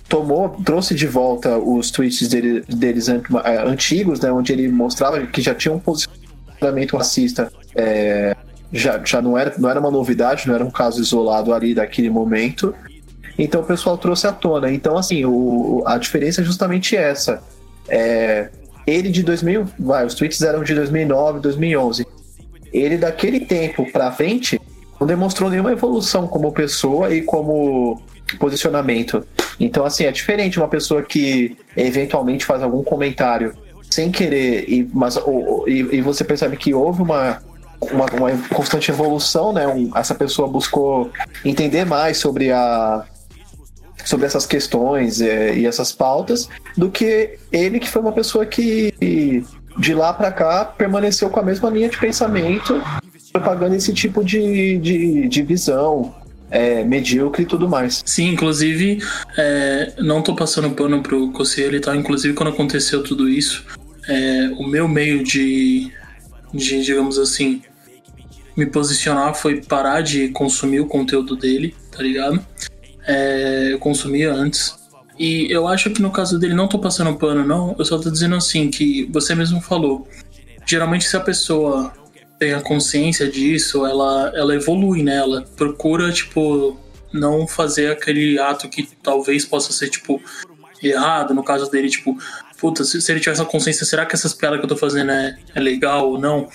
tomou, trouxe de volta os tweets dele, deles é, antigos, né, onde ele mostrava que já tinha um posicionamento racista. É, já, já não, era, não era uma novidade, não era um caso isolado ali daquele momento. Então o pessoal trouxe à tona. Então, assim, o, a diferença é justamente essa. É, ele de 2000, vai, os tweets eram de 2009, 2011. Ele daquele tempo pra frente não demonstrou nenhuma evolução como pessoa e como posicionamento. Então, assim, é diferente uma pessoa que eventualmente faz algum comentário sem querer, e, mas, ou, e, e você percebe que houve uma, uma, uma constante evolução, né? Um, essa pessoa buscou entender mais sobre a, sobre essas questões é, e essas pautas do que ele que foi uma pessoa que de lá para cá permaneceu com a mesma linha de pensamento propagando esse tipo de, de, de visão é, medíocre e tudo mais. Sim, inclusive, é, não tô passando pano pro Conselho e tal, inclusive quando aconteceu tudo isso, é, o meu meio de, de, digamos assim, me posicionar foi parar de consumir o conteúdo dele, tá ligado? É, eu consumia antes. E eu acho que no caso dele, não tô passando pano, não. Eu só tô dizendo assim, que você mesmo falou. Geralmente, se a pessoa tem a consciência disso, ela, ela evolui, né? Ela procura, tipo, não fazer aquele ato que talvez possa ser, tipo, errado. No caso dele, tipo, puta, se, se ele tivesse a consciência, será que essas piadas que eu tô fazendo é, é legal ou não?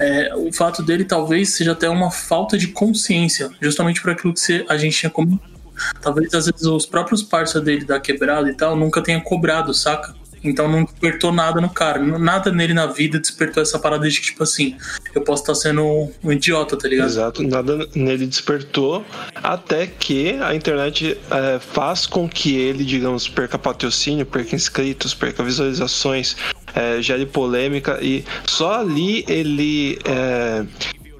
É, o fato dele talvez seja até uma falta de consciência, justamente por aquilo que a gente tinha comentado Talvez às vezes os próprios parceiros dele da quebrada e tal nunca tenha cobrado, saca? Então não despertou nada no cara. Nada nele na vida despertou essa parada de que, tipo assim, eu posso estar sendo um idiota, tá ligado? Exato, nada nele despertou, até que a internet é, faz com que ele, digamos, perca patrocínio, perca inscritos, perca visualizações, é, gere polêmica e só ali ele é,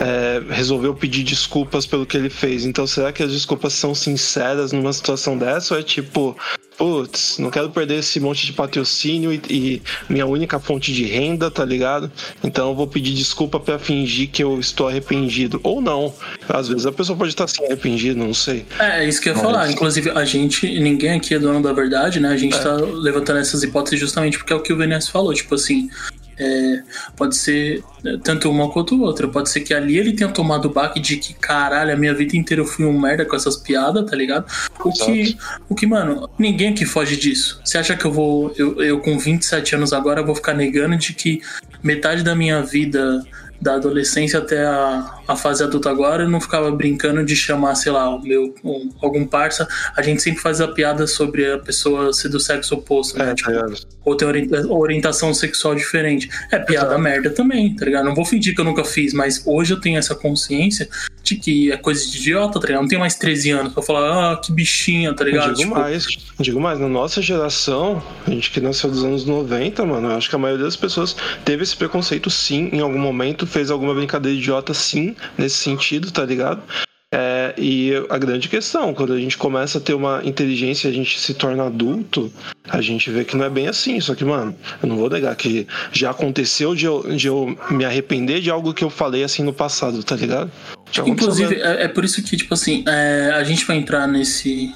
é, resolveu pedir desculpas pelo que ele fez. Então, será que as desculpas são sinceras numa situação dessa? Ou é tipo, putz, não quero perder esse monte de patrocínio e, e minha única fonte de renda, tá ligado? Então eu vou pedir desculpa para fingir que eu estou arrependido. Ou não. Às vezes a pessoa pode estar assim arrependido, não sei. É, é isso que eu ia Mas... falar. Inclusive, a gente, ninguém aqui é dono da verdade, né? A gente é. tá levantando essas hipóteses justamente porque é o que o Venes falou. Tipo assim, é, pode ser é, tanto uma quanto outra. Pode ser que ali ele tenha tomado o baque de que, caralho, a minha vida inteira eu fui um merda com essas piadas, tá ligado? O que, o que, mano, ninguém aqui foge disso. Você acha que eu vou, eu, eu com 27 anos agora, vou ficar negando de que metade da minha vida da adolescência até a, a fase adulta agora, eu não ficava brincando de chamar, sei lá, o meu, um, algum parça. A gente sempre faz a piada sobre a pessoa ser do sexo oposto, né? É, tipo, ou ter orienta orientação sexual diferente. É piada merda também, tá ligado? Não vou fingir que eu nunca fiz, mas hoje eu tenho essa consciência de que é coisa de idiota, tá ligado? Não tenho mais 13 anos pra falar, ah, que bichinha, tá ligado? Eu digo tipo... mais, digo mais, na nossa geração, a gente que nasceu dos anos 90, mano, eu acho que a maioria das pessoas teve esse preconceito sim, em algum momento, fez alguma brincadeira idiota sim, nesse sentido, tá ligado? É, e a grande questão, quando a gente começa a ter uma inteligência a gente se torna adulto, a gente vê que não é bem assim. Só que, mano, eu não vou negar que já aconteceu de eu, de eu me arrepender de algo que eu falei assim no passado, tá ligado? Inclusive, é, é, por isso que, tipo assim, é, a gente vai entrar nesse,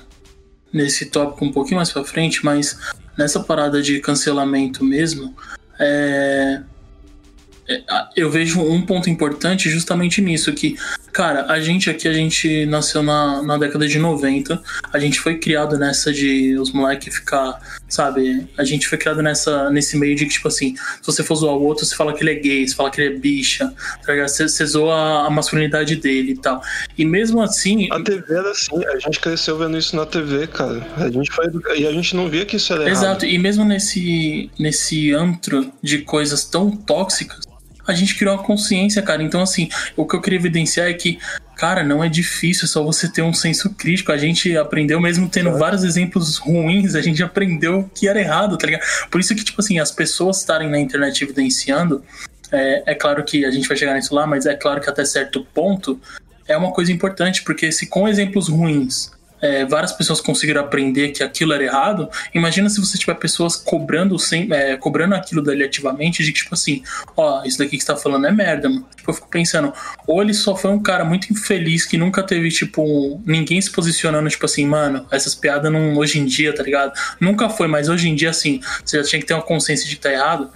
nesse tópico um pouquinho mais pra frente, mas nessa parada de cancelamento mesmo, é, é, eu vejo um ponto importante justamente nisso, que, cara, a gente aqui, a gente nasceu na, na década de 90, a gente foi criado nessa de os moleques ficar, sabe, a gente foi criado nessa, nesse meio de que, tipo assim, se você for zoar o outro, você fala que ele é gay, você fala que ele é bicha, tá você, você zoa a masculinidade dele e tal. E mesmo assim... A TV era assim, a gente cresceu vendo isso na TV, cara. A gente foi, e a gente não via que isso era Exato, errado. e mesmo nesse, nesse antro de coisas tão tóxicas, a gente criou uma consciência, cara. Então, assim, o que eu queria evidenciar é que, cara, não é difícil, é só você ter um senso crítico. A gente aprendeu, mesmo tendo é. vários exemplos ruins, a gente aprendeu que era errado, tá ligado? Por isso que, tipo assim, as pessoas estarem na internet evidenciando, é, é claro que a gente vai chegar nisso lá, mas é claro que até certo ponto é uma coisa importante, porque se com exemplos ruins é, várias pessoas conseguiram aprender que aquilo era errado, imagina se você tiver pessoas cobrando sem, é, cobrando aquilo dali ativamente, de tipo assim, ó, isso daqui que você tá falando é merda, mano. Tipo, eu fico pensando, ou ele só foi um cara muito infeliz que nunca teve, tipo, ninguém se posicionando, tipo assim, mano, essas piadas não, hoje em dia, tá ligado? Nunca foi, mas hoje em dia, assim, você já tinha que ter uma consciência de que tá errado.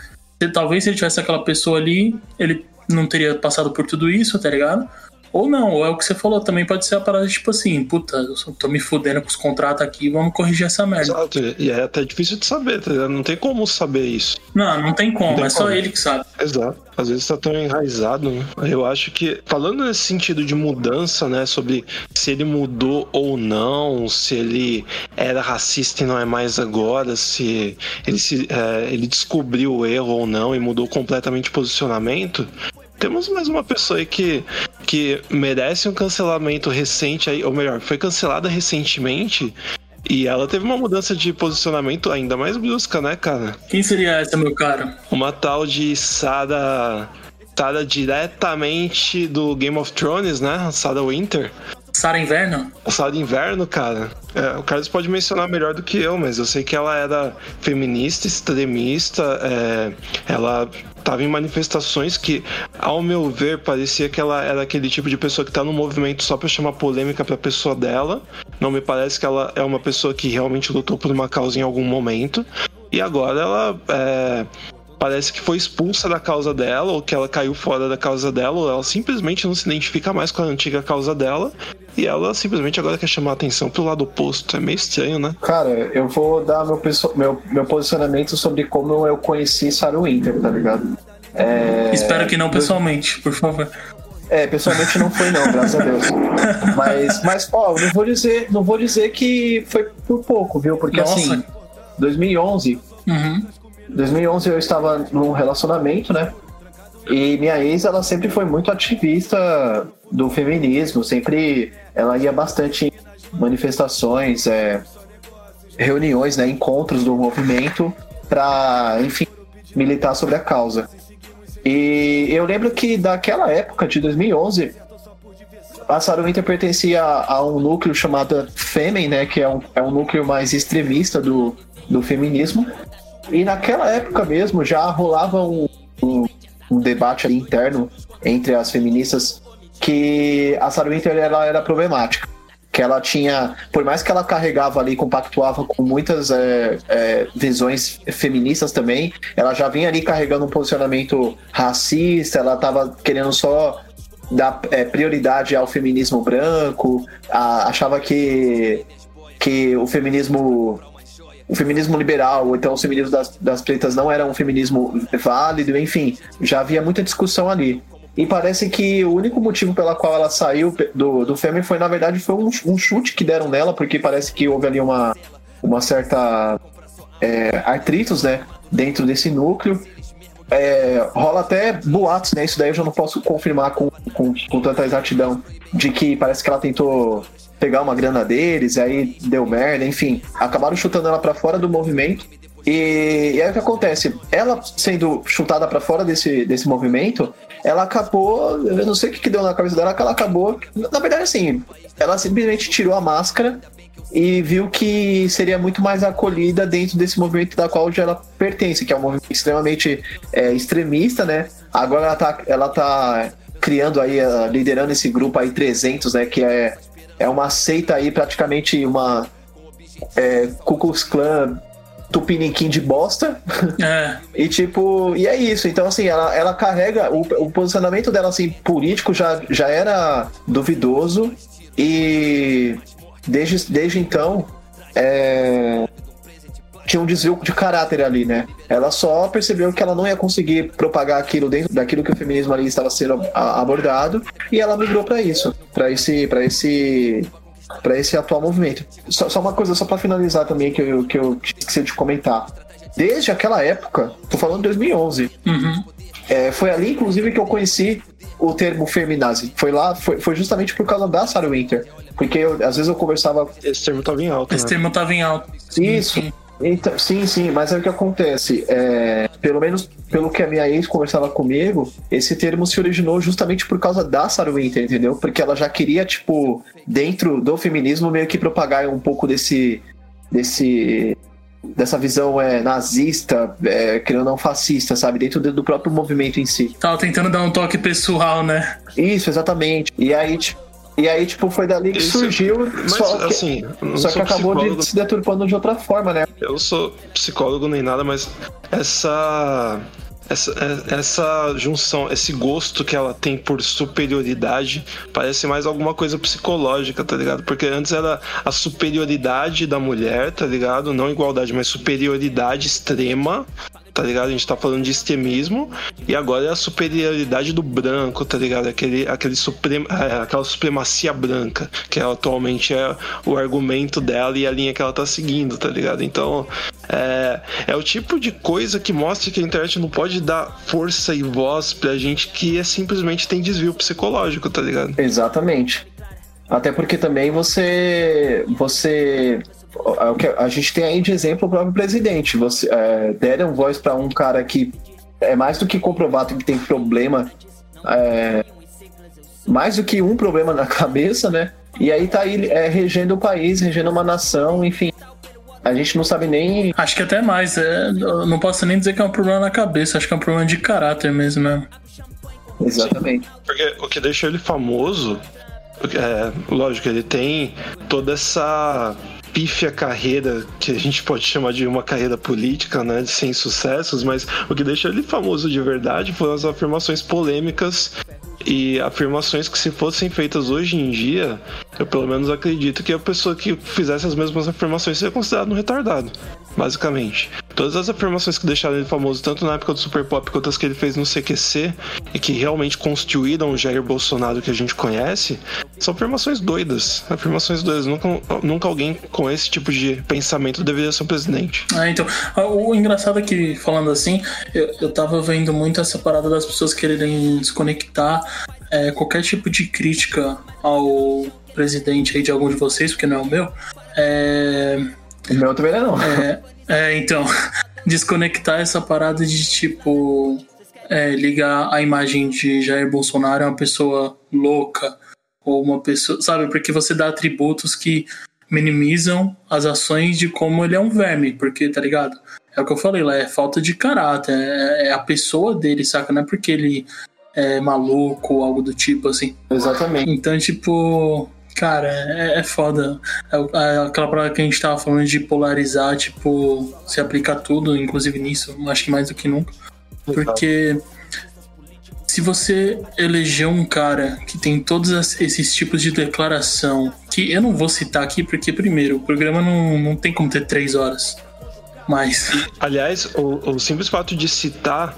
Talvez se ele tivesse aquela pessoa ali, ele não teria passado por tudo isso, tá ligado? Ou não, ou é o que você falou, também pode ser a parada tipo assim, puta, eu tô me fudendo com os contratos aqui, vamos corrigir essa merda. Exato, e é até difícil de saber, tá ligado? Não tem como saber isso. Não, não tem como, não tem é como. só ele que sabe. Exato. Às vezes tá tão enraizado, né? Eu acho que, falando nesse sentido de mudança, né, sobre se ele mudou ou não, se ele era racista e não é mais agora, se ele, se, é, ele descobriu o erro ou não e mudou completamente o posicionamento, temos mais uma pessoa aí que, que merece um cancelamento recente aí, ou melhor, foi cancelada recentemente. E ela teve uma mudança de posicionamento ainda mais brusca, né, cara? Quem seria essa, meu cara? Uma tal de Sada. Sada diretamente do Game of Thrones, né? Sada Winter. Sara Inverno? Sara Inverno, cara. É, o Carlos pode mencionar melhor do que eu, mas eu sei que ela era feminista, extremista. É, ela estava em manifestações que, ao meu ver, parecia que ela era aquele tipo de pessoa que está no movimento só para chamar polêmica para a pessoa dela. Não me parece que ela é uma pessoa que realmente lutou por uma causa em algum momento. E agora ela é, parece que foi expulsa da causa dela, ou que ela caiu fora da causa dela, ou ela simplesmente não se identifica mais com a antiga causa dela. E ela simplesmente agora quer chamar a atenção pro lado oposto. É meio estranho, né? Cara, eu vou dar meu, meu, meu posicionamento sobre como eu conheci Sarah Winter, tá ligado? É... Espero que não pessoalmente, por favor. É, pessoalmente não foi não, graças a Deus. Mas, mas ó, não vou dizer, não vou dizer que foi por pouco, viu? Porque Nossa. assim, 2011, uhum. 2011 eu estava num relacionamento, né? E minha ex, ela sempre foi muito ativista do feminismo, sempre ela ia bastante em manifestações, é, reuniões, né, encontros do movimento para, enfim, militar sobre a causa. E eu lembro que daquela época, de 2011, a Sarah Winter pertencia a, um núcleo chamado Femen, né, que é um, é um núcleo mais extremista do, do feminismo. E naquela época mesmo já rolava um, um, um debate interno entre as feministas que a Sarah Winter ela era problemática. Que ela tinha, por mais que ela carregava ali, compactuava com muitas é, é, visões feministas também, ela já vinha ali carregando um posicionamento racista, ela estava querendo só dar é, prioridade ao feminismo branco, a, achava que, que o feminismo o feminismo liberal, ou então o feminismo das, das pretas não era um feminismo válido, enfim, já havia muita discussão ali. E parece que o único motivo pela qual ela saiu do, do Fêmea foi, na verdade, foi um, um, chute que deram nela, porque parece que houve ali uma, uma certa é, artritos, né, dentro desse núcleo. É, rola até boatos, né? Isso daí eu já não posso confirmar com, com, com tanta exatidão. De que parece que ela tentou pegar uma grana deles, aí deu merda, enfim. Acabaram chutando ela para fora do movimento. E, e aí o que acontece? Ela sendo chutada para fora desse, desse movimento, ela acabou. Eu não sei o que, que deu na cabeça dela, que ela acabou. Na verdade, assim, ela simplesmente tirou a máscara e viu que seria muito mais acolhida dentro desse movimento da qual já ela pertence, que é um movimento extremamente é, extremista, né? Agora ela tá, ela tá criando aí, liderando esse grupo aí 300, né? Que é é uma seita aí, praticamente uma é, Ku Klux Klan tupiniquim de bosta. [LAUGHS] É. e tipo, e é isso. Então, assim, ela, ela carrega. O, o posicionamento dela, assim, político já, já era duvidoso. E desde, desde então. É, tinha um desvio de caráter ali, né? Ela só percebeu que ela não ia conseguir propagar aquilo dentro daquilo que o feminismo ali estava sendo abordado e ela migrou para isso, para esse, para esse para esse atual movimento. Só, só uma coisa, só para finalizar também, que eu, que eu esqueci de comentar. Desde aquela época, tô falando de 2011, uhum. é, foi ali, inclusive, que eu conheci o termo feminazi. Foi lá, foi, foi justamente por causa da Sarah Winter. Porque eu, às vezes eu conversava. Esse termo tava em alta. Esse né? termo tava em alta. Isso. Sim. Então, sim, sim, mas é o que acontece. É, pelo menos pelo que a minha ex conversava comigo, esse termo se originou justamente por causa da Sarah Winter, entendeu? Porque ela já queria, tipo, dentro do feminismo, meio que propagar um pouco desse. desse dessa visão é, nazista, é, querendo não fascista, sabe? Dentro do próprio movimento em si. Tava tentando dar um toque pessoal, né? Isso, exatamente. E aí, tipo, e aí, tipo, foi dali que Isso, surgiu. Mas, só que, assim, só que acabou de se deturpando de outra forma, né? Eu não sou psicólogo nem nada, mas essa. Essa, essa junção, esse gosto que ela tem por superioridade, parece mais alguma coisa psicológica, tá ligado? Porque antes era a superioridade da mulher, tá ligado? Não igualdade, mas superioridade extrema tá ligado? A gente tá falando de extremismo e agora é a superioridade do branco, tá ligado? Aquele, aquele suprema, é, aquela supremacia branca, que atualmente é o argumento dela e a linha que ela tá seguindo, tá ligado? Então, é, é o tipo de coisa que mostra que a internet não pode dar força e voz pra gente que é simplesmente tem desvio psicológico, tá ligado? Exatamente. Até porque também você você a gente tem aí de exemplo o próprio presidente. Você é, deram voz para um cara que é mais do que comprovado que tem problema, é, mais do que um problema na [LAUGHS] cabeça, né? E aí tá aí é, regendo o país, regendo uma nação, enfim. A gente não sabe nem. Acho que até mais. É, não posso nem dizer que é um problema na cabeça, acho que é um problema de caráter mesmo. Né? Exatamente. Porque o que deixa ele famoso, é, lógico, ele tem toda essa pífia carreira, que a gente pode chamar de uma carreira política, né, sem sucessos, mas o que deixa ele famoso de verdade foram as afirmações polêmicas e afirmações que se fossem feitas hoje em dia, eu pelo menos acredito que a pessoa que fizesse as mesmas afirmações seria considerada um retardado, basicamente. Todas as afirmações que deixaram ele famoso, tanto na época do Super Pop quanto as que ele fez no CQC, e que realmente constituíram o Jair Bolsonaro que a gente conhece, São afirmações doidas. Afirmações doidas. Nunca, nunca alguém com esse tipo de pensamento deveria ser um presidente. Ah, então. O engraçado é que, falando assim, eu, eu tava vendo muito essa parada das pessoas quererem desconectar é, qualquer tipo de crítica ao presidente aí de algum de vocês, porque não é o meu. É... O meu também não. É, é então. [LAUGHS] desconectar essa parada de tipo. É, ligar a imagem de Jair Bolsonaro a uma pessoa louca ou uma pessoa, sabe? Porque você dá atributos que minimizam as ações de como ele é um verme, porque, tá ligado? É o que eu falei lá, é falta de caráter, é, é a pessoa dele, saca? Não é porque ele é maluco ou algo do tipo, assim. Exatamente. Então, tipo, Cara, é, é foda. É, é aquela parada que a gente tava falando de polarizar, tipo, se aplicar tudo, inclusive nisso, acho que mais do que nunca. Porque se você eleger um cara que tem todos esses tipos de declaração, que eu não vou citar aqui porque, primeiro, o programa não, não tem como ter três horas. Mas. Aliás, o, o simples fato de citar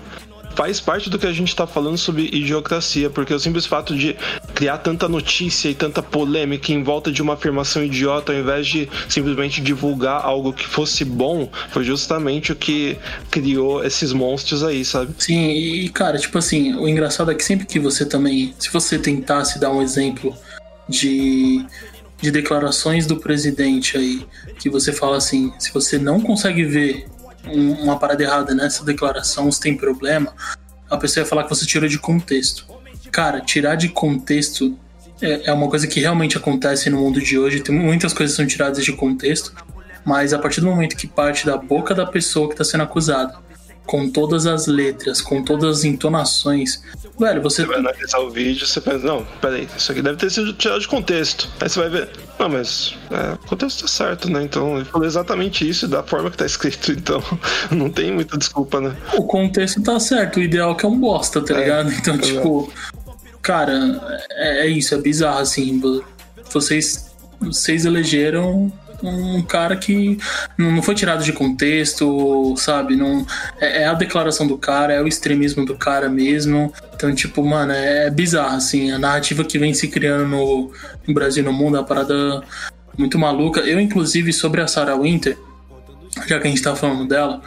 faz parte do que a gente está falando sobre idiocracia, porque o simples fato de criar tanta notícia e tanta polêmica em volta de uma afirmação idiota, ao invés de simplesmente divulgar algo que fosse bom, foi justamente o que criou esses monstros aí, sabe? Sim, e cara, tipo assim, o engraçado é que sempre que você também, se você tentasse dar um exemplo de de declarações do presidente aí, que você fala assim, se você não consegue ver uma parada errada nessa declaração, se tem problema, a pessoa ia falar que você tirou de contexto. Cara, tirar de contexto é, é uma coisa que realmente acontece no mundo de hoje. Tem muitas coisas são tiradas de contexto, mas a partir do momento que parte da boca da pessoa que está sendo acusada, com todas as letras, com todas as entonações. Velho, você. Você vai analisar o vídeo você pensa, não, peraí, isso aqui deve ter sido tirado de contexto. Aí você vai ver, não, mas é, o contexto tá certo, né? Então ele falou exatamente isso da forma que tá escrito, [LAUGHS] então não tem muita desculpa, né? O contexto tá certo, o ideal é que é um bosta, tá é, ligado? [LAUGHS] Então, é tipo, cara, é, é isso, é bizarro, assim. Vocês, vocês elegeram um cara que não foi tirado de contexto, sabe? Não, é, é, a declaração do cara, é o extremismo do cara mesmo. Então, tipo, mano, é bizarro, assim. A narrativa que vem se criando no, no Brasil no mundo é uma parada muito maluca. Eu, inclusive, sobre a Sarah Winter, já que a gente tá falando dela,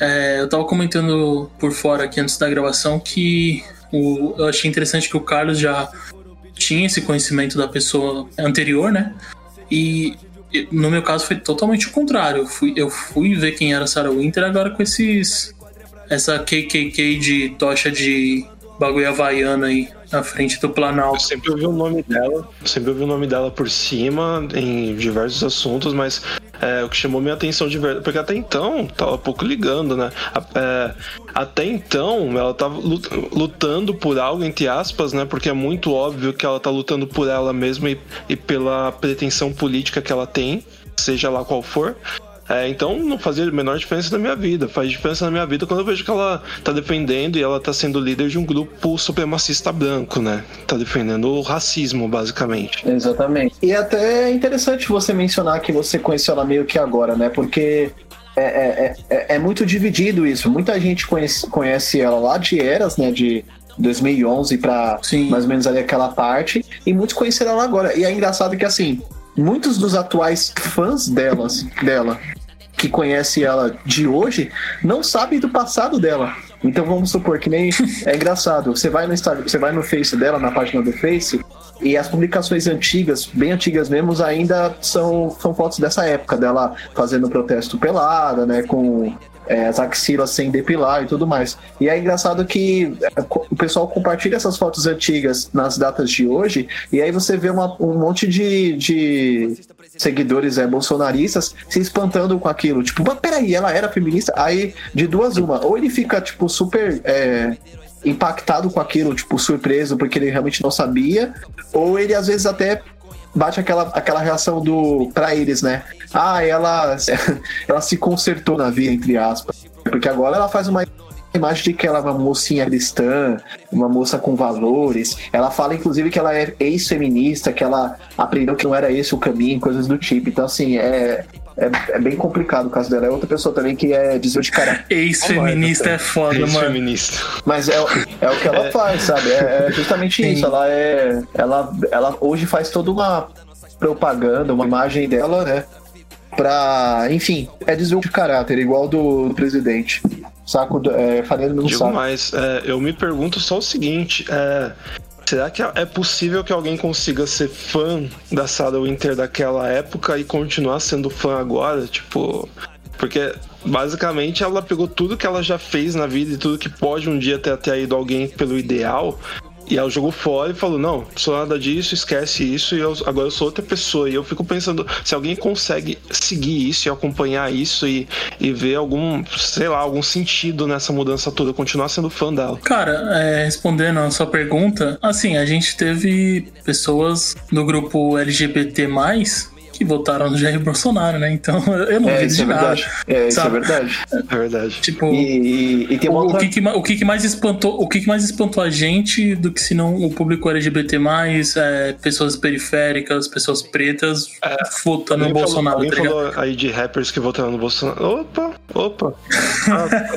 é, eu tava comentando por fora aqui antes da gravação que o, eu achei interessante que o Carlos já tinha esse conhecimento da pessoa anterior, né? E no meu caso foi totalmente o contrário. Eu fui, eu fui ver quem era Sarah Winter agora com esses. Essa KKK de tocha de bagulho havaiana aí na frente do Planalto. Eu sempre ouvi o nome dela, sempre ouvi o nome dela por cima em diversos assuntos, mas é, o que chamou minha atenção de verdade, porque até então tava pouco ligando, né? É, até então ela tava lutando por algo, entre aspas, né? Porque é muito óbvio que ela tá lutando por ela mesma e, e pela pretensão política que ela tem, seja lá qual for. É, então não fazia a menor diferença na minha vida. Faz diferença na minha vida quando eu vejo que ela tá defendendo e ela tá sendo líder de um grupo supremacista branco, né? Tá defendendo o racismo, basicamente. Exatamente. E até é interessante você mencionar que você conheceu ela meio que agora, né? Porque é, é, é, é muito dividido isso. Muita gente conhece, conhece ela lá de eras, né? De 2011 para mais ou menos ali aquela parte. E muitos conheceram ela agora. E é engraçado que, assim, muitos dos atuais fãs delas, dela que conhece ela de hoje não sabe do passado dela. Então vamos supor que nem [LAUGHS] é engraçado. Você vai no Instagram, você vai no Face dela, na página do Face, e as publicações antigas, bem antigas mesmo, ainda são, são fotos dessa época dela fazendo protesto pelada, né, com é, as axilas sem depilar e tudo mais. E é engraçado que é, o pessoal compartilha essas fotos antigas nas datas de hoje, e aí você vê uma, um monte de, de seguidores é, bolsonaristas se espantando com aquilo. Tipo, mas peraí, ela era feminista? Aí, de duas, uma. Ou ele fica, tipo, super. É, impactado com aquilo, tipo, surpreso, porque ele realmente não sabia, ou ele às vezes até bate aquela, aquela reação do para eles, né? Ah, ela [LAUGHS] ela se consertou na vida entre aspas, porque agora ela faz uma imagem de que ela é uma mocinha cristã, uma moça com valores. Ela fala, inclusive, que ela é ex-feminista, que ela aprendeu que não era esse o caminho, coisas do tipo. Então, assim, é, é, é, bem complicado o caso dela. É outra pessoa também que é desvio de cara. [LAUGHS] Ex-feminista é foda, Ex mano. Mas é, é o que ela é. faz, sabe? É, é justamente Sim. isso. Ela é. Ela, ela hoje faz toda uma propaganda, uma imagem dela, né? Pra. Enfim, é desvio de caráter, igual do, do presidente. Saco, é, faria no mesmo Digo saco. mais, é, eu me pergunto só o seguinte: é, Será que é possível que alguém consiga ser fã da Sarah Winter daquela época e continuar sendo fã agora? Tipo. Porque basicamente ela pegou tudo que ela já fez na vida e tudo que pode um dia ter atraído alguém pelo ideal e ela jogou fora e falou: Não, sou nada disso, esquece isso, e eu, agora eu sou outra pessoa. E eu fico pensando: se alguém consegue seguir isso e acompanhar isso e, e ver algum, sei lá, algum sentido nessa mudança toda, continuar sendo fã dela. Cara, é, respondendo a sua pergunta, assim, a gente teve pessoas no grupo LGBT que votaram no Jair Bolsonaro, né? Então [LAUGHS] eu não é, de é nada. É, isso é verdade. É verdade. Tipo, e, e, e o, outra... o, que, que, o que, que mais espantou, o que, que mais espantou a gente do que se não o público LGBT é, pessoas periféricas, pessoas pretas é, votando no Bolsonaro. Alguém tá falou aí de rappers que votaram no Bolsonaro. Opa, opa. [LAUGHS]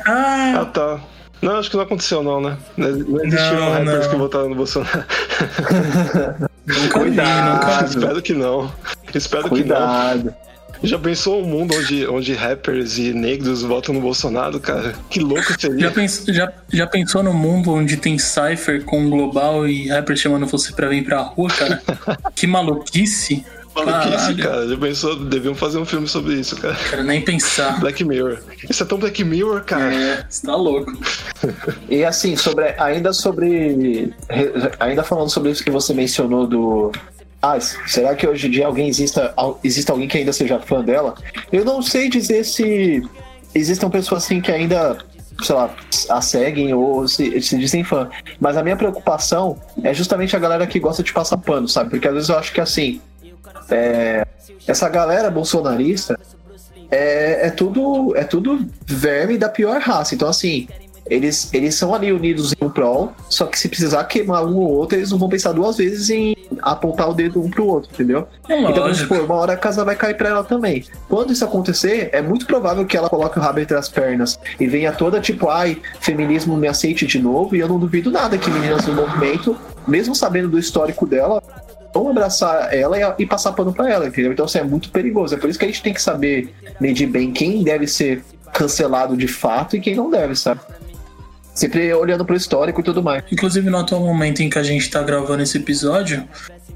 Ah, ah tá. Não, acho que não aconteceu, não, né? Não existiram rappers não. que votaram no Bolsonaro. [LAUGHS] Nunca Cuidado. Vi, nunca Espero que não. Espero Cuidado. que não. Já pensou um mundo onde, onde rappers e negros votam no Bolsonaro, cara? Que louco seria. Já, pens, já, já pensou no mundo onde tem Cypher com Global e rappers chamando você pra vir pra rua, cara? [LAUGHS] que maluquice. Maluquice, cara. Já pensou? Deviam fazer um filme sobre isso, cara. Quero nem pensar. Black Mirror. Isso é tão Black Mirror, cara. É, você tá louco. [LAUGHS] e assim, sobre, ainda sobre. Ainda falando sobre isso que você mencionou do. Ah, será que hoje em dia alguém exista, existe alguém que ainda seja fã dela? Eu não sei dizer se existem pessoas assim que ainda sei lá, a seguem ou se, se dizem fã. Mas a minha preocupação é justamente a galera que gosta de passar pano, sabe? Porque às vezes eu acho que assim, é, essa galera bolsonarista é, é, tudo é tudo verme da pior raça. Então, assim, eles, eles são ali unidos em um prol, só que se precisar queimar um ou outro, eles não vão pensar duas vezes em apontar o dedo um pro outro, entendeu? É então, tipo, uma hora a casa vai cair pra ela também. Quando isso acontecer, é muito provável que ela coloque o rabo entre as pernas e venha toda tipo, ai, feminismo me aceite de novo, e eu não duvido nada que meninas do movimento, mesmo sabendo do histórico dela, vão abraçar ela e, e passar pano para ela, entendeu? Então, assim, é muito perigoso. É por isso que a gente tem que saber medir bem quem deve ser cancelado de fato e quem não deve, sabe? Sempre olhando pro histórico e tudo mais. Inclusive, no atual momento em que a gente tá gravando esse episódio,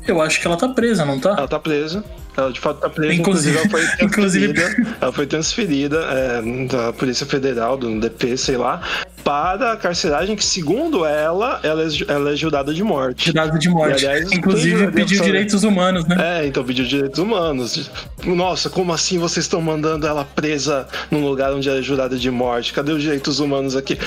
eu acho que ela tá presa, não tá? Ela tá presa. Ela de fato tá presa. Inclusive, inclusive ela foi [LAUGHS] transferida. inclusive... ela foi transferida é, da Polícia Federal, do DP, sei lá, para a carceragem que, segundo ela, ela é, ela é jurada de morte. Jurada de morte. E, aliás, Inclusive pediu direitos humanos, né? É, então pediu direitos humanos. Nossa, como assim vocês estão mandando ela presa num lugar onde ela é jurada de morte? Cadê os direitos humanos aqui?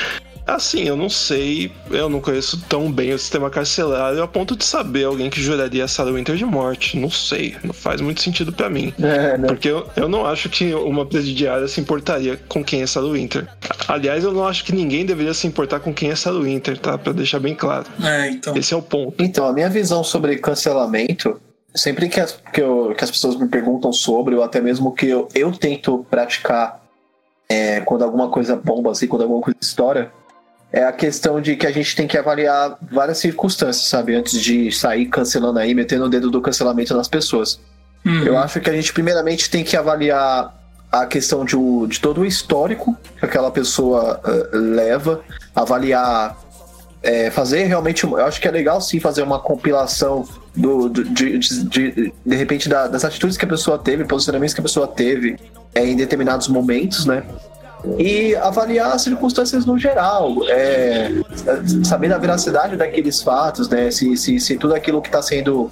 Assim, eu não sei, eu não conheço tão bem o sistema carcerário a ponto de saber alguém que juraria a Sarah Winter de morte. Não sei, não faz muito sentido para mim. É, né? Porque eu, eu não acho que uma presidiária se importaria com quem é Sarah Winter. Aliás, eu não acho que ninguém deveria se importar com quem é Sarah Winter, tá? Pra deixar bem claro. É, então. Esse é o ponto. Então, a minha visão sobre cancelamento sempre que as, que, eu, que as pessoas me perguntam sobre, ou até mesmo que eu, eu tento praticar é, quando alguma coisa bomba, assim, quando alguma coisa estoura, é a questão de que a gente tem que avaliar várias circunstâncias, sabe? Antes de sair cancelando aí, metendo o dedo do cancelamento nas pessoas. Uhum. Eu acho que a gente, primeiramente, tem que avaliar a questão de, de todo o histórico que aquela pessoa uh, leva, avaliar, é, fazer realmente. Eu acho que é legal sim fazer uma compilação do, do de, de, de, de, repente da, das atitudes que a pessoa teve, posicionamentos que a pessoa teve é, em determinados momentos, né? E avaliar as circunstâncias no geral, é, saber a veracidade daqueles fatos, né? Se, se, se tudo aquilo que está sendo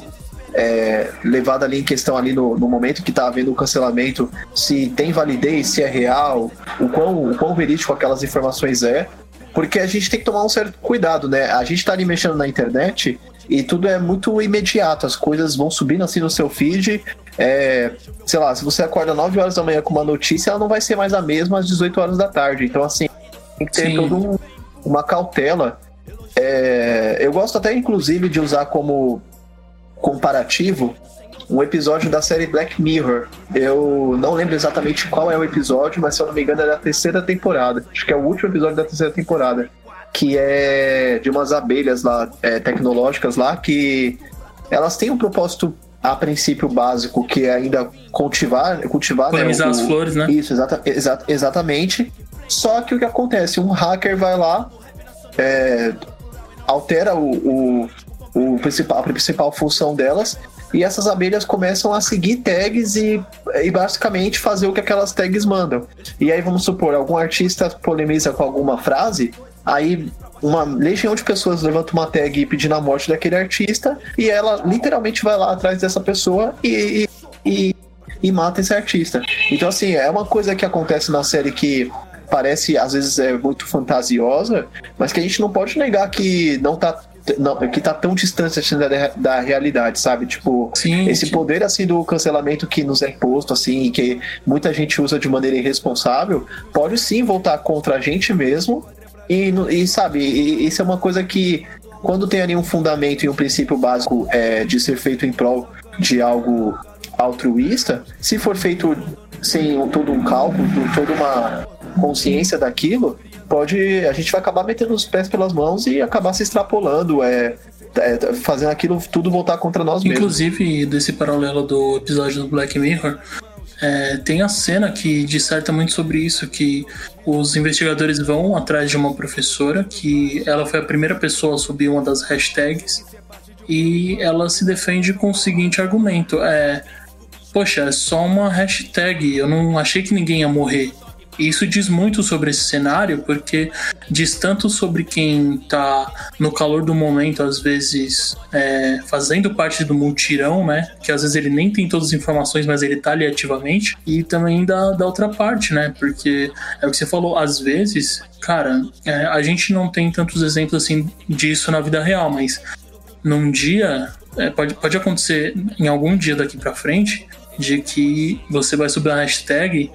é, levado ali em questão ali no, no momento que está havendo o cancelamento, se tem validez, se é real, o quão, o quão verídico aquelas informações é, porque a gente tem que tomar um certo cuidado, né? A gente está ali mexendo na internet e tudo é muito imediato, as coisas vão subindo assim no seu feed. É, sei lá, se você acorda 9 horas da manhã com uma notícia, ela não vai ser mais a mesma às 18 horas da tarde. Então, assim, tem que ter todo um, uma cautela. É, eu gosto até, inclusive, de usar como comparativo um episódio da série Black Mirror. Eu não lembro exatamente qual é o episódio, mas se eu não me engano é da terceira temporada. Acho que é o último episódio da terceira temporada. Que é de umas abelhas lá, é, tecnológicas lá, que elas têm um propósito a princípio básico, que é ainda cultivar, cultivar né, o, as flores, né? Isso, exata, exa, exatamente. Só que o que acontece? Um hacker vai lá, é, altera o, o, o principal, a principal função delas e essas abelhas começam a seguir tags e, e basicamente fazer o que aquelas tags mandam. E aí vamos supor, algum artista polemiza com alguma frase, aí uma legião de pessoas levanta uma tag pedindo a morte daquele artista e ela literalmente vai lá atrás dessa pessoa e, e, e mata esse artista. Então, assim, é uma coisa que acontece na série que parece às vezes é muito fantasiosa, mas que a gente não pode negar que não tá não, que tá tão distante assim, da, da realidade, sabe? Tipo, sim, esse sim. poder assim do cancelamento que nos é imposto, assim, que muita gente usa de maneira irresponsável, pode sim voltar contra a gente mesmo. E, e sabe, isso é uma coisa que, quando tem ali um fundamento e um princípio básico é, de ser feito em prol de algo altruísta, se for feito sem todo um cálculo, toda uma consciência daquilo, pode. A gente vai acabar metendo os pés pelas mãos e acabar se extrapolando, é, é fazendo aquilo tudo voltar contra nós mesmos. Inclusive, desse paralelo do episódio do Black Mirror, é, tem a cena que disserta muito sobre isso, que os investigadores vão atrás de uma professora, que ela foi a primeira pessoa a subir uma das hashtags, e ela se defende com o seguinte argumento: é, poxa, é só uma hashtag, eu não achei que ninguém ia morrer. E isso diz muito sobre esse cenário, porque diz tanto sobre quem está no calor do momento, às vezes é, fazendo parte do multirão, né? Que às vezes ele nem tem todas as informações, mas ele está ali ativamente. E também da, da outra parte, né? Porque é o que você falou, às vezes, cara, é, a gente não tem tantos exemplos assim disso na vida real, mas num dia, é, pode, pode acontecer em algum dia daqui para frente, de que você vai subir uma hashtag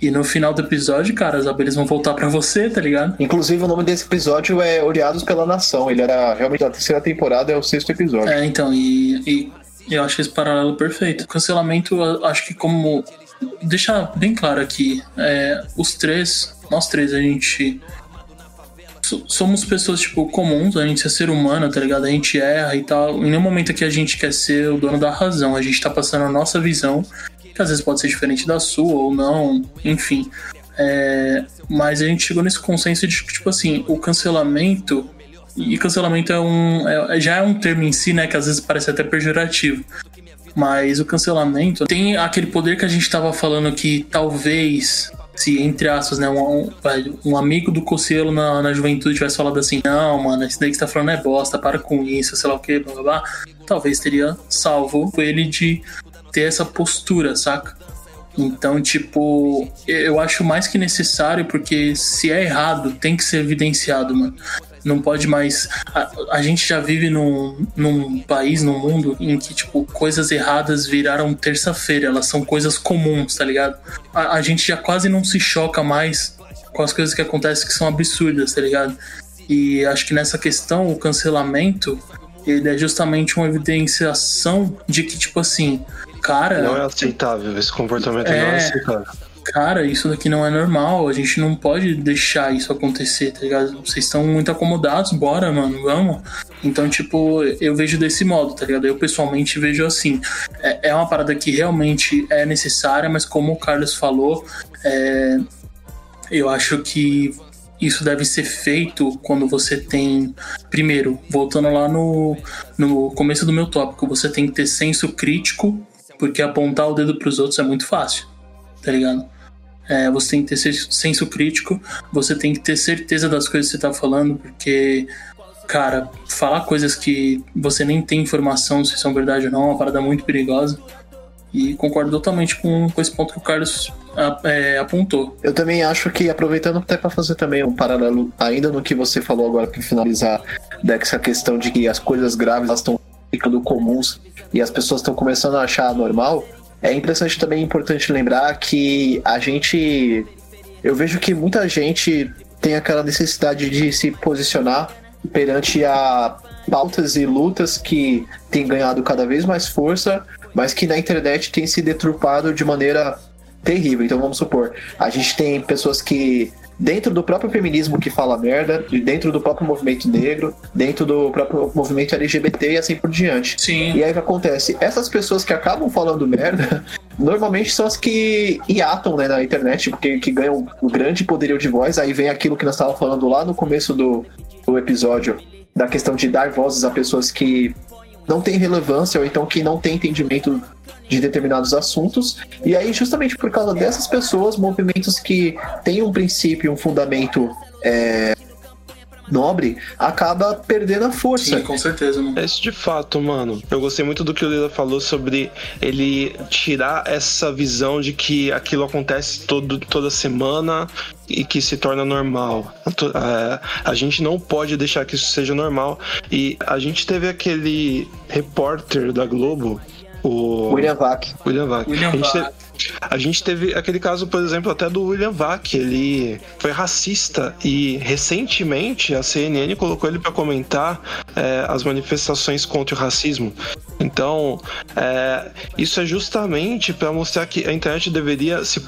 e no final do episódio, cara, as abelhas vão voltar para você, tá ligado? Inclusive, o nome desse episódio é Odiados pela Nação. Ele era realmente da terceira temporada, é o sexto episódio. É, então, e, e eu acho esse paralelo perfeito. O cancelamento, acho que como. Deixar bem claro aqui, é, os três, nós três, a gente somos pessoas, tipo, comuns, a gente é ser humano, tá ligado? A gente erra e tal. Em nenhum momento aqui a gente quer ser o dono da razão. A gente tá passando a nossa visão que às vezes pode ser diferente da sua ou não, enfim. É, mas a gente chegou nesse consenso de que, tipo assim, o cancelamento. E cancelamento é um. É, já é um termo em si, né? Que às vezes parece até pejorativo. Mas o cancelamento tem aquele poder que a gente estava falando que talvez, se entre aspas, né, um, um amigo do Cocielo na, na juventude tivesse falado assim: não, mano, esse daí que você tá falando é bosta, para com isso, sei lá o que, blá blá blá, talvez teria salvo ele de ter essa postura, saca? Então, tipo, eu acho mais que necessário, porque se é errado, tem que ser evidenciado, mano. Não pode mais. A, a gente já vive num, num país, num mundo, em que, tipo, coisas erradas viraram terça-feira, elas são coisas comuns, tá ligado? A, a gente já quase não se choca mais com as coisas que acontecem que são absurdas, tá ligado? E acho que nessa questão, o cancelamento, ele é justamente uma evidenciação de que, tipo assim, cara. Não é aceitável, esse comportamento é, não é aceitável. Cara, isso daqui não é normal, a gente não pode deixar isso acontecer, tá ligado? Vocês estão muito acomodados, bora, mano, vamos. Então, tipo, eu vejo desse modo, tá ligado? Eu pessoalmente vejo assim. É, é uma parada que realmente é necessária, mas como o Carlos falou, é, eu acho que isso deve ser feito quando você tem. Primeiro, voltando lá no, no começo do meu tópico, você tem que ter senso crítico porque apontar o dedo para os outros é muito fácil, tá ligado? É, você tem que ter senso crítico, você tem que ter certeza das coisas que você tá falando, porque, cara, falar coisas que você nem tem informação se são verdade ou não é uma parada muito perigosa. E concordo totalmente com, com esse ponto que o Carlos é, apontou. Eu também acho que, aproveitando até para fazer também um paralelo, ainda no que você falou agora para finalizar, dessa questão de que as coisas graves estão ficando comuns e as pessoas estão começando a achar normal, é interessante também importante lembrar que a gente. Eu vejo que muita gente tem aquela necessidade de se posicionar perante a pautas e lutas que têm ganhado cada vez mais força, mas que na internet têm se deturpado de maneira terrível. Então vamos supor, a gente tem pessoas que dentro do próprio feminismo que fala merda, dentro do próprio movimento negro, dentro do próprio movimento LGBT e assim por diante. Sim. E aí o que acontece? Essas pessoas que acabam falando merda, [LAUGHS] normalmente são as que hiatam né, na internet, porque que ganham o grande poderio de voz. Aí vem aquilo que nós estávamos falando lá no começo do, do episódio, da questão de dar vozes a pessoas que não têm relevância ou então que não têm entendimento de determinados assuntos. E aí, justamente por causa dessas pessoas, movimentos que têm um princípio, um fundamento é, nobre, acaba perdendo a força. Sim, com certeza, mano. É isso de fato, mano. Eu gostei muito do que o Lila falou sobre ele tirar essa visão de que aquilo acontece todo, toda semana e que se torna normal. A gente não pode deixar que isso seja normal. E a gente teve aquele repórter da Globo o William Vac. William Vac. William a, gente Vac. teve, a gente teve aquele caso, por exemplo, até do William Vac. Ele foi racista e recentemente a CNN colocou ele para comentar é, as manifestações contra o racismo. Então, é, isso é justamente para mostrar que a internet deveria se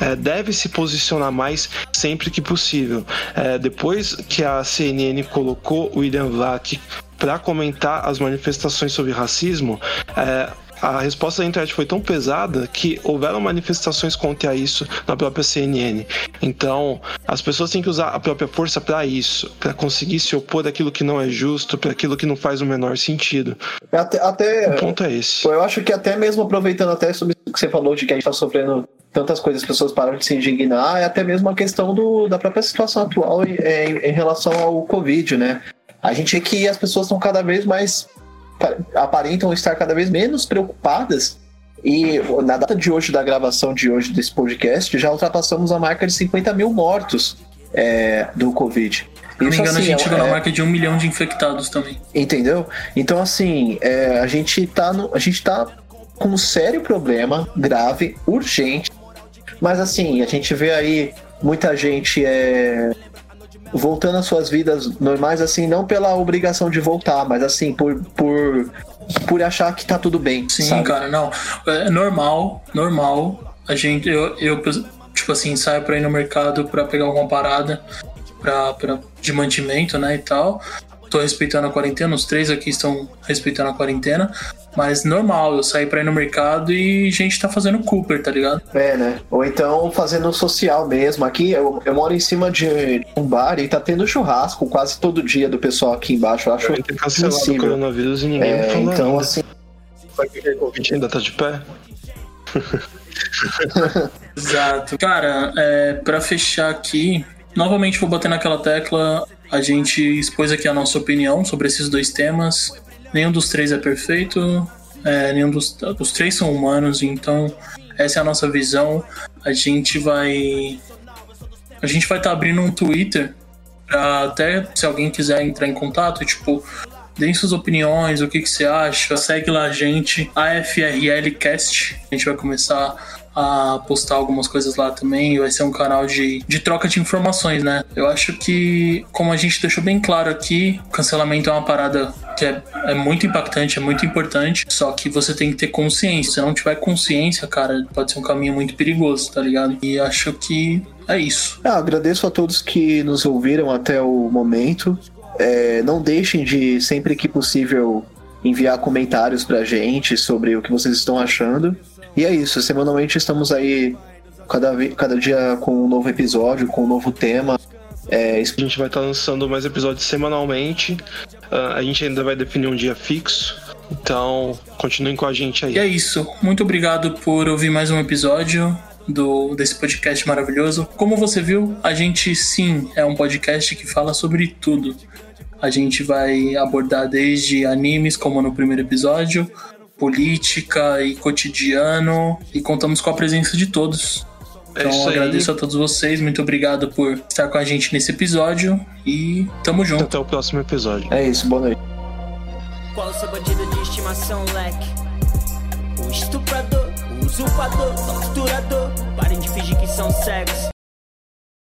é, deve se posicionar mais sempre que possível. É, depois que a CNN colocou o William Vac para comentar as manifestações sobre racismo, é, a resposta da internet foi tão pesada que houveram manifestações contra isso na própria CNN. Então, as pessoas têm que usar a própria força para isso, para conseguir se opor àquilo que não é justo, para aquilo que não faz o menor sentido. Até, até O ponto é esse. eu acho que até mesmo aproveitando até sobre o que você falou de que a gente está sofrendo tantas coisas, as pessoas param de se indignar, é até mesmo a questão do, da própria situação atual em, em, em relação ao Covid, né? A gente vê que as pessoas estão cada vez mais aparentam estar cada vez menos preocupadas e na data de hoje, da gravação de hoje desse podcast, já ultrapassamos a marca de 50 mil mortos é, do Covid. Se não me engano, a gente chegou é, na marca de um milhão de infectados também. Entendeu? Então, assim, é, a gente tá no, a gente tá com um sério problema, grave, urgente. Mas assim, a gente vê aí muita gente é, voltando às suas vidas normais, assim, não pela obrigação de voltar, mas assim, por, por, por achar que tá tudo bem. Sim, sabe? cara, não. É normal, normal. A gente, eu, eu tipo assim, saio pra ir no mercado pra pegar alguma parada pra, pra, de mantimento, né, e tal. Tô respeitando a quarentena, os três aqui estão respeitando a quarentena. Mas normal, eu saí pra ir no mercado e gente tá fazendo Cooper, tá ligado? É, né? Ou então fazendo social mesmo. Aqui eu, eu moro em cima de um bar e tá tendo churrasco quase todo dia do pessoal aqui embaixo. Eu acho Vai ter cancelado o coronavírus e ninguém É, falou então, nada. assim, O Covid ainda tá de pé? [LAUGHS] Exato. Cara, é, para fechar aqui, novamente vou bater naquela tecla. A gente expôs aqui a nossa opinião sobre esses dois temas. Nenhum dos três é perfeito, é, nenhum dos os três são humanos, então essa é a nossa visão. A gente vai. A gente vai estar abrindo um Twitter pra até se alguém quiser entrar em contato, tipo, deem suas opiniões, o que, que você acha. Segue lá a gente, AFRLcast. A gente vai começar a postar algumas coisas lá também. Vai ser um canal de, de troca de informações, né? Eu acho que, como a gente deixou bem claro aqui, cancelamento é uma parada que é, é muito impactante, é muito importante. Só que você tem que ter consciência. Se não tiver consciência, cara, pode ser um caminho muito perigoso, tá ligado? E acho que é isso. Ah, agradeço a todos que nos ouviram até o momento. É, não deixem de, sempre que possível, enviar comentários pra gente sobre o que vocês estão achando. E é isso, semanalmente estamos aí cada, cada dia com um novo episódio, com um novo tema. É, es- A gente vai estar lançando mais episódios semanalmente. Ah, a gente ainda vai definir um dia fixo. Então, continuem com a gente aí. E é isso. Muito obrigado por ouvir mais um episódio do desse podcast maravilhoso. Como você viu, a gente sim é um podcast que fala sobre tudo. A gente vai abordar desde animes, como no primeiro episódio, política e cotidiano, e contamos com a presença de todos. É Então aí. agradeço a todos vocês, muito obrigado por estar com a gente nesse episódio e tamo junto. Até o próximo episódio. é isso, boa noite. Qual o seu bandido de estimação, leque? O estuprador, o usurpador, torturador. Parem de fingir que são cegos.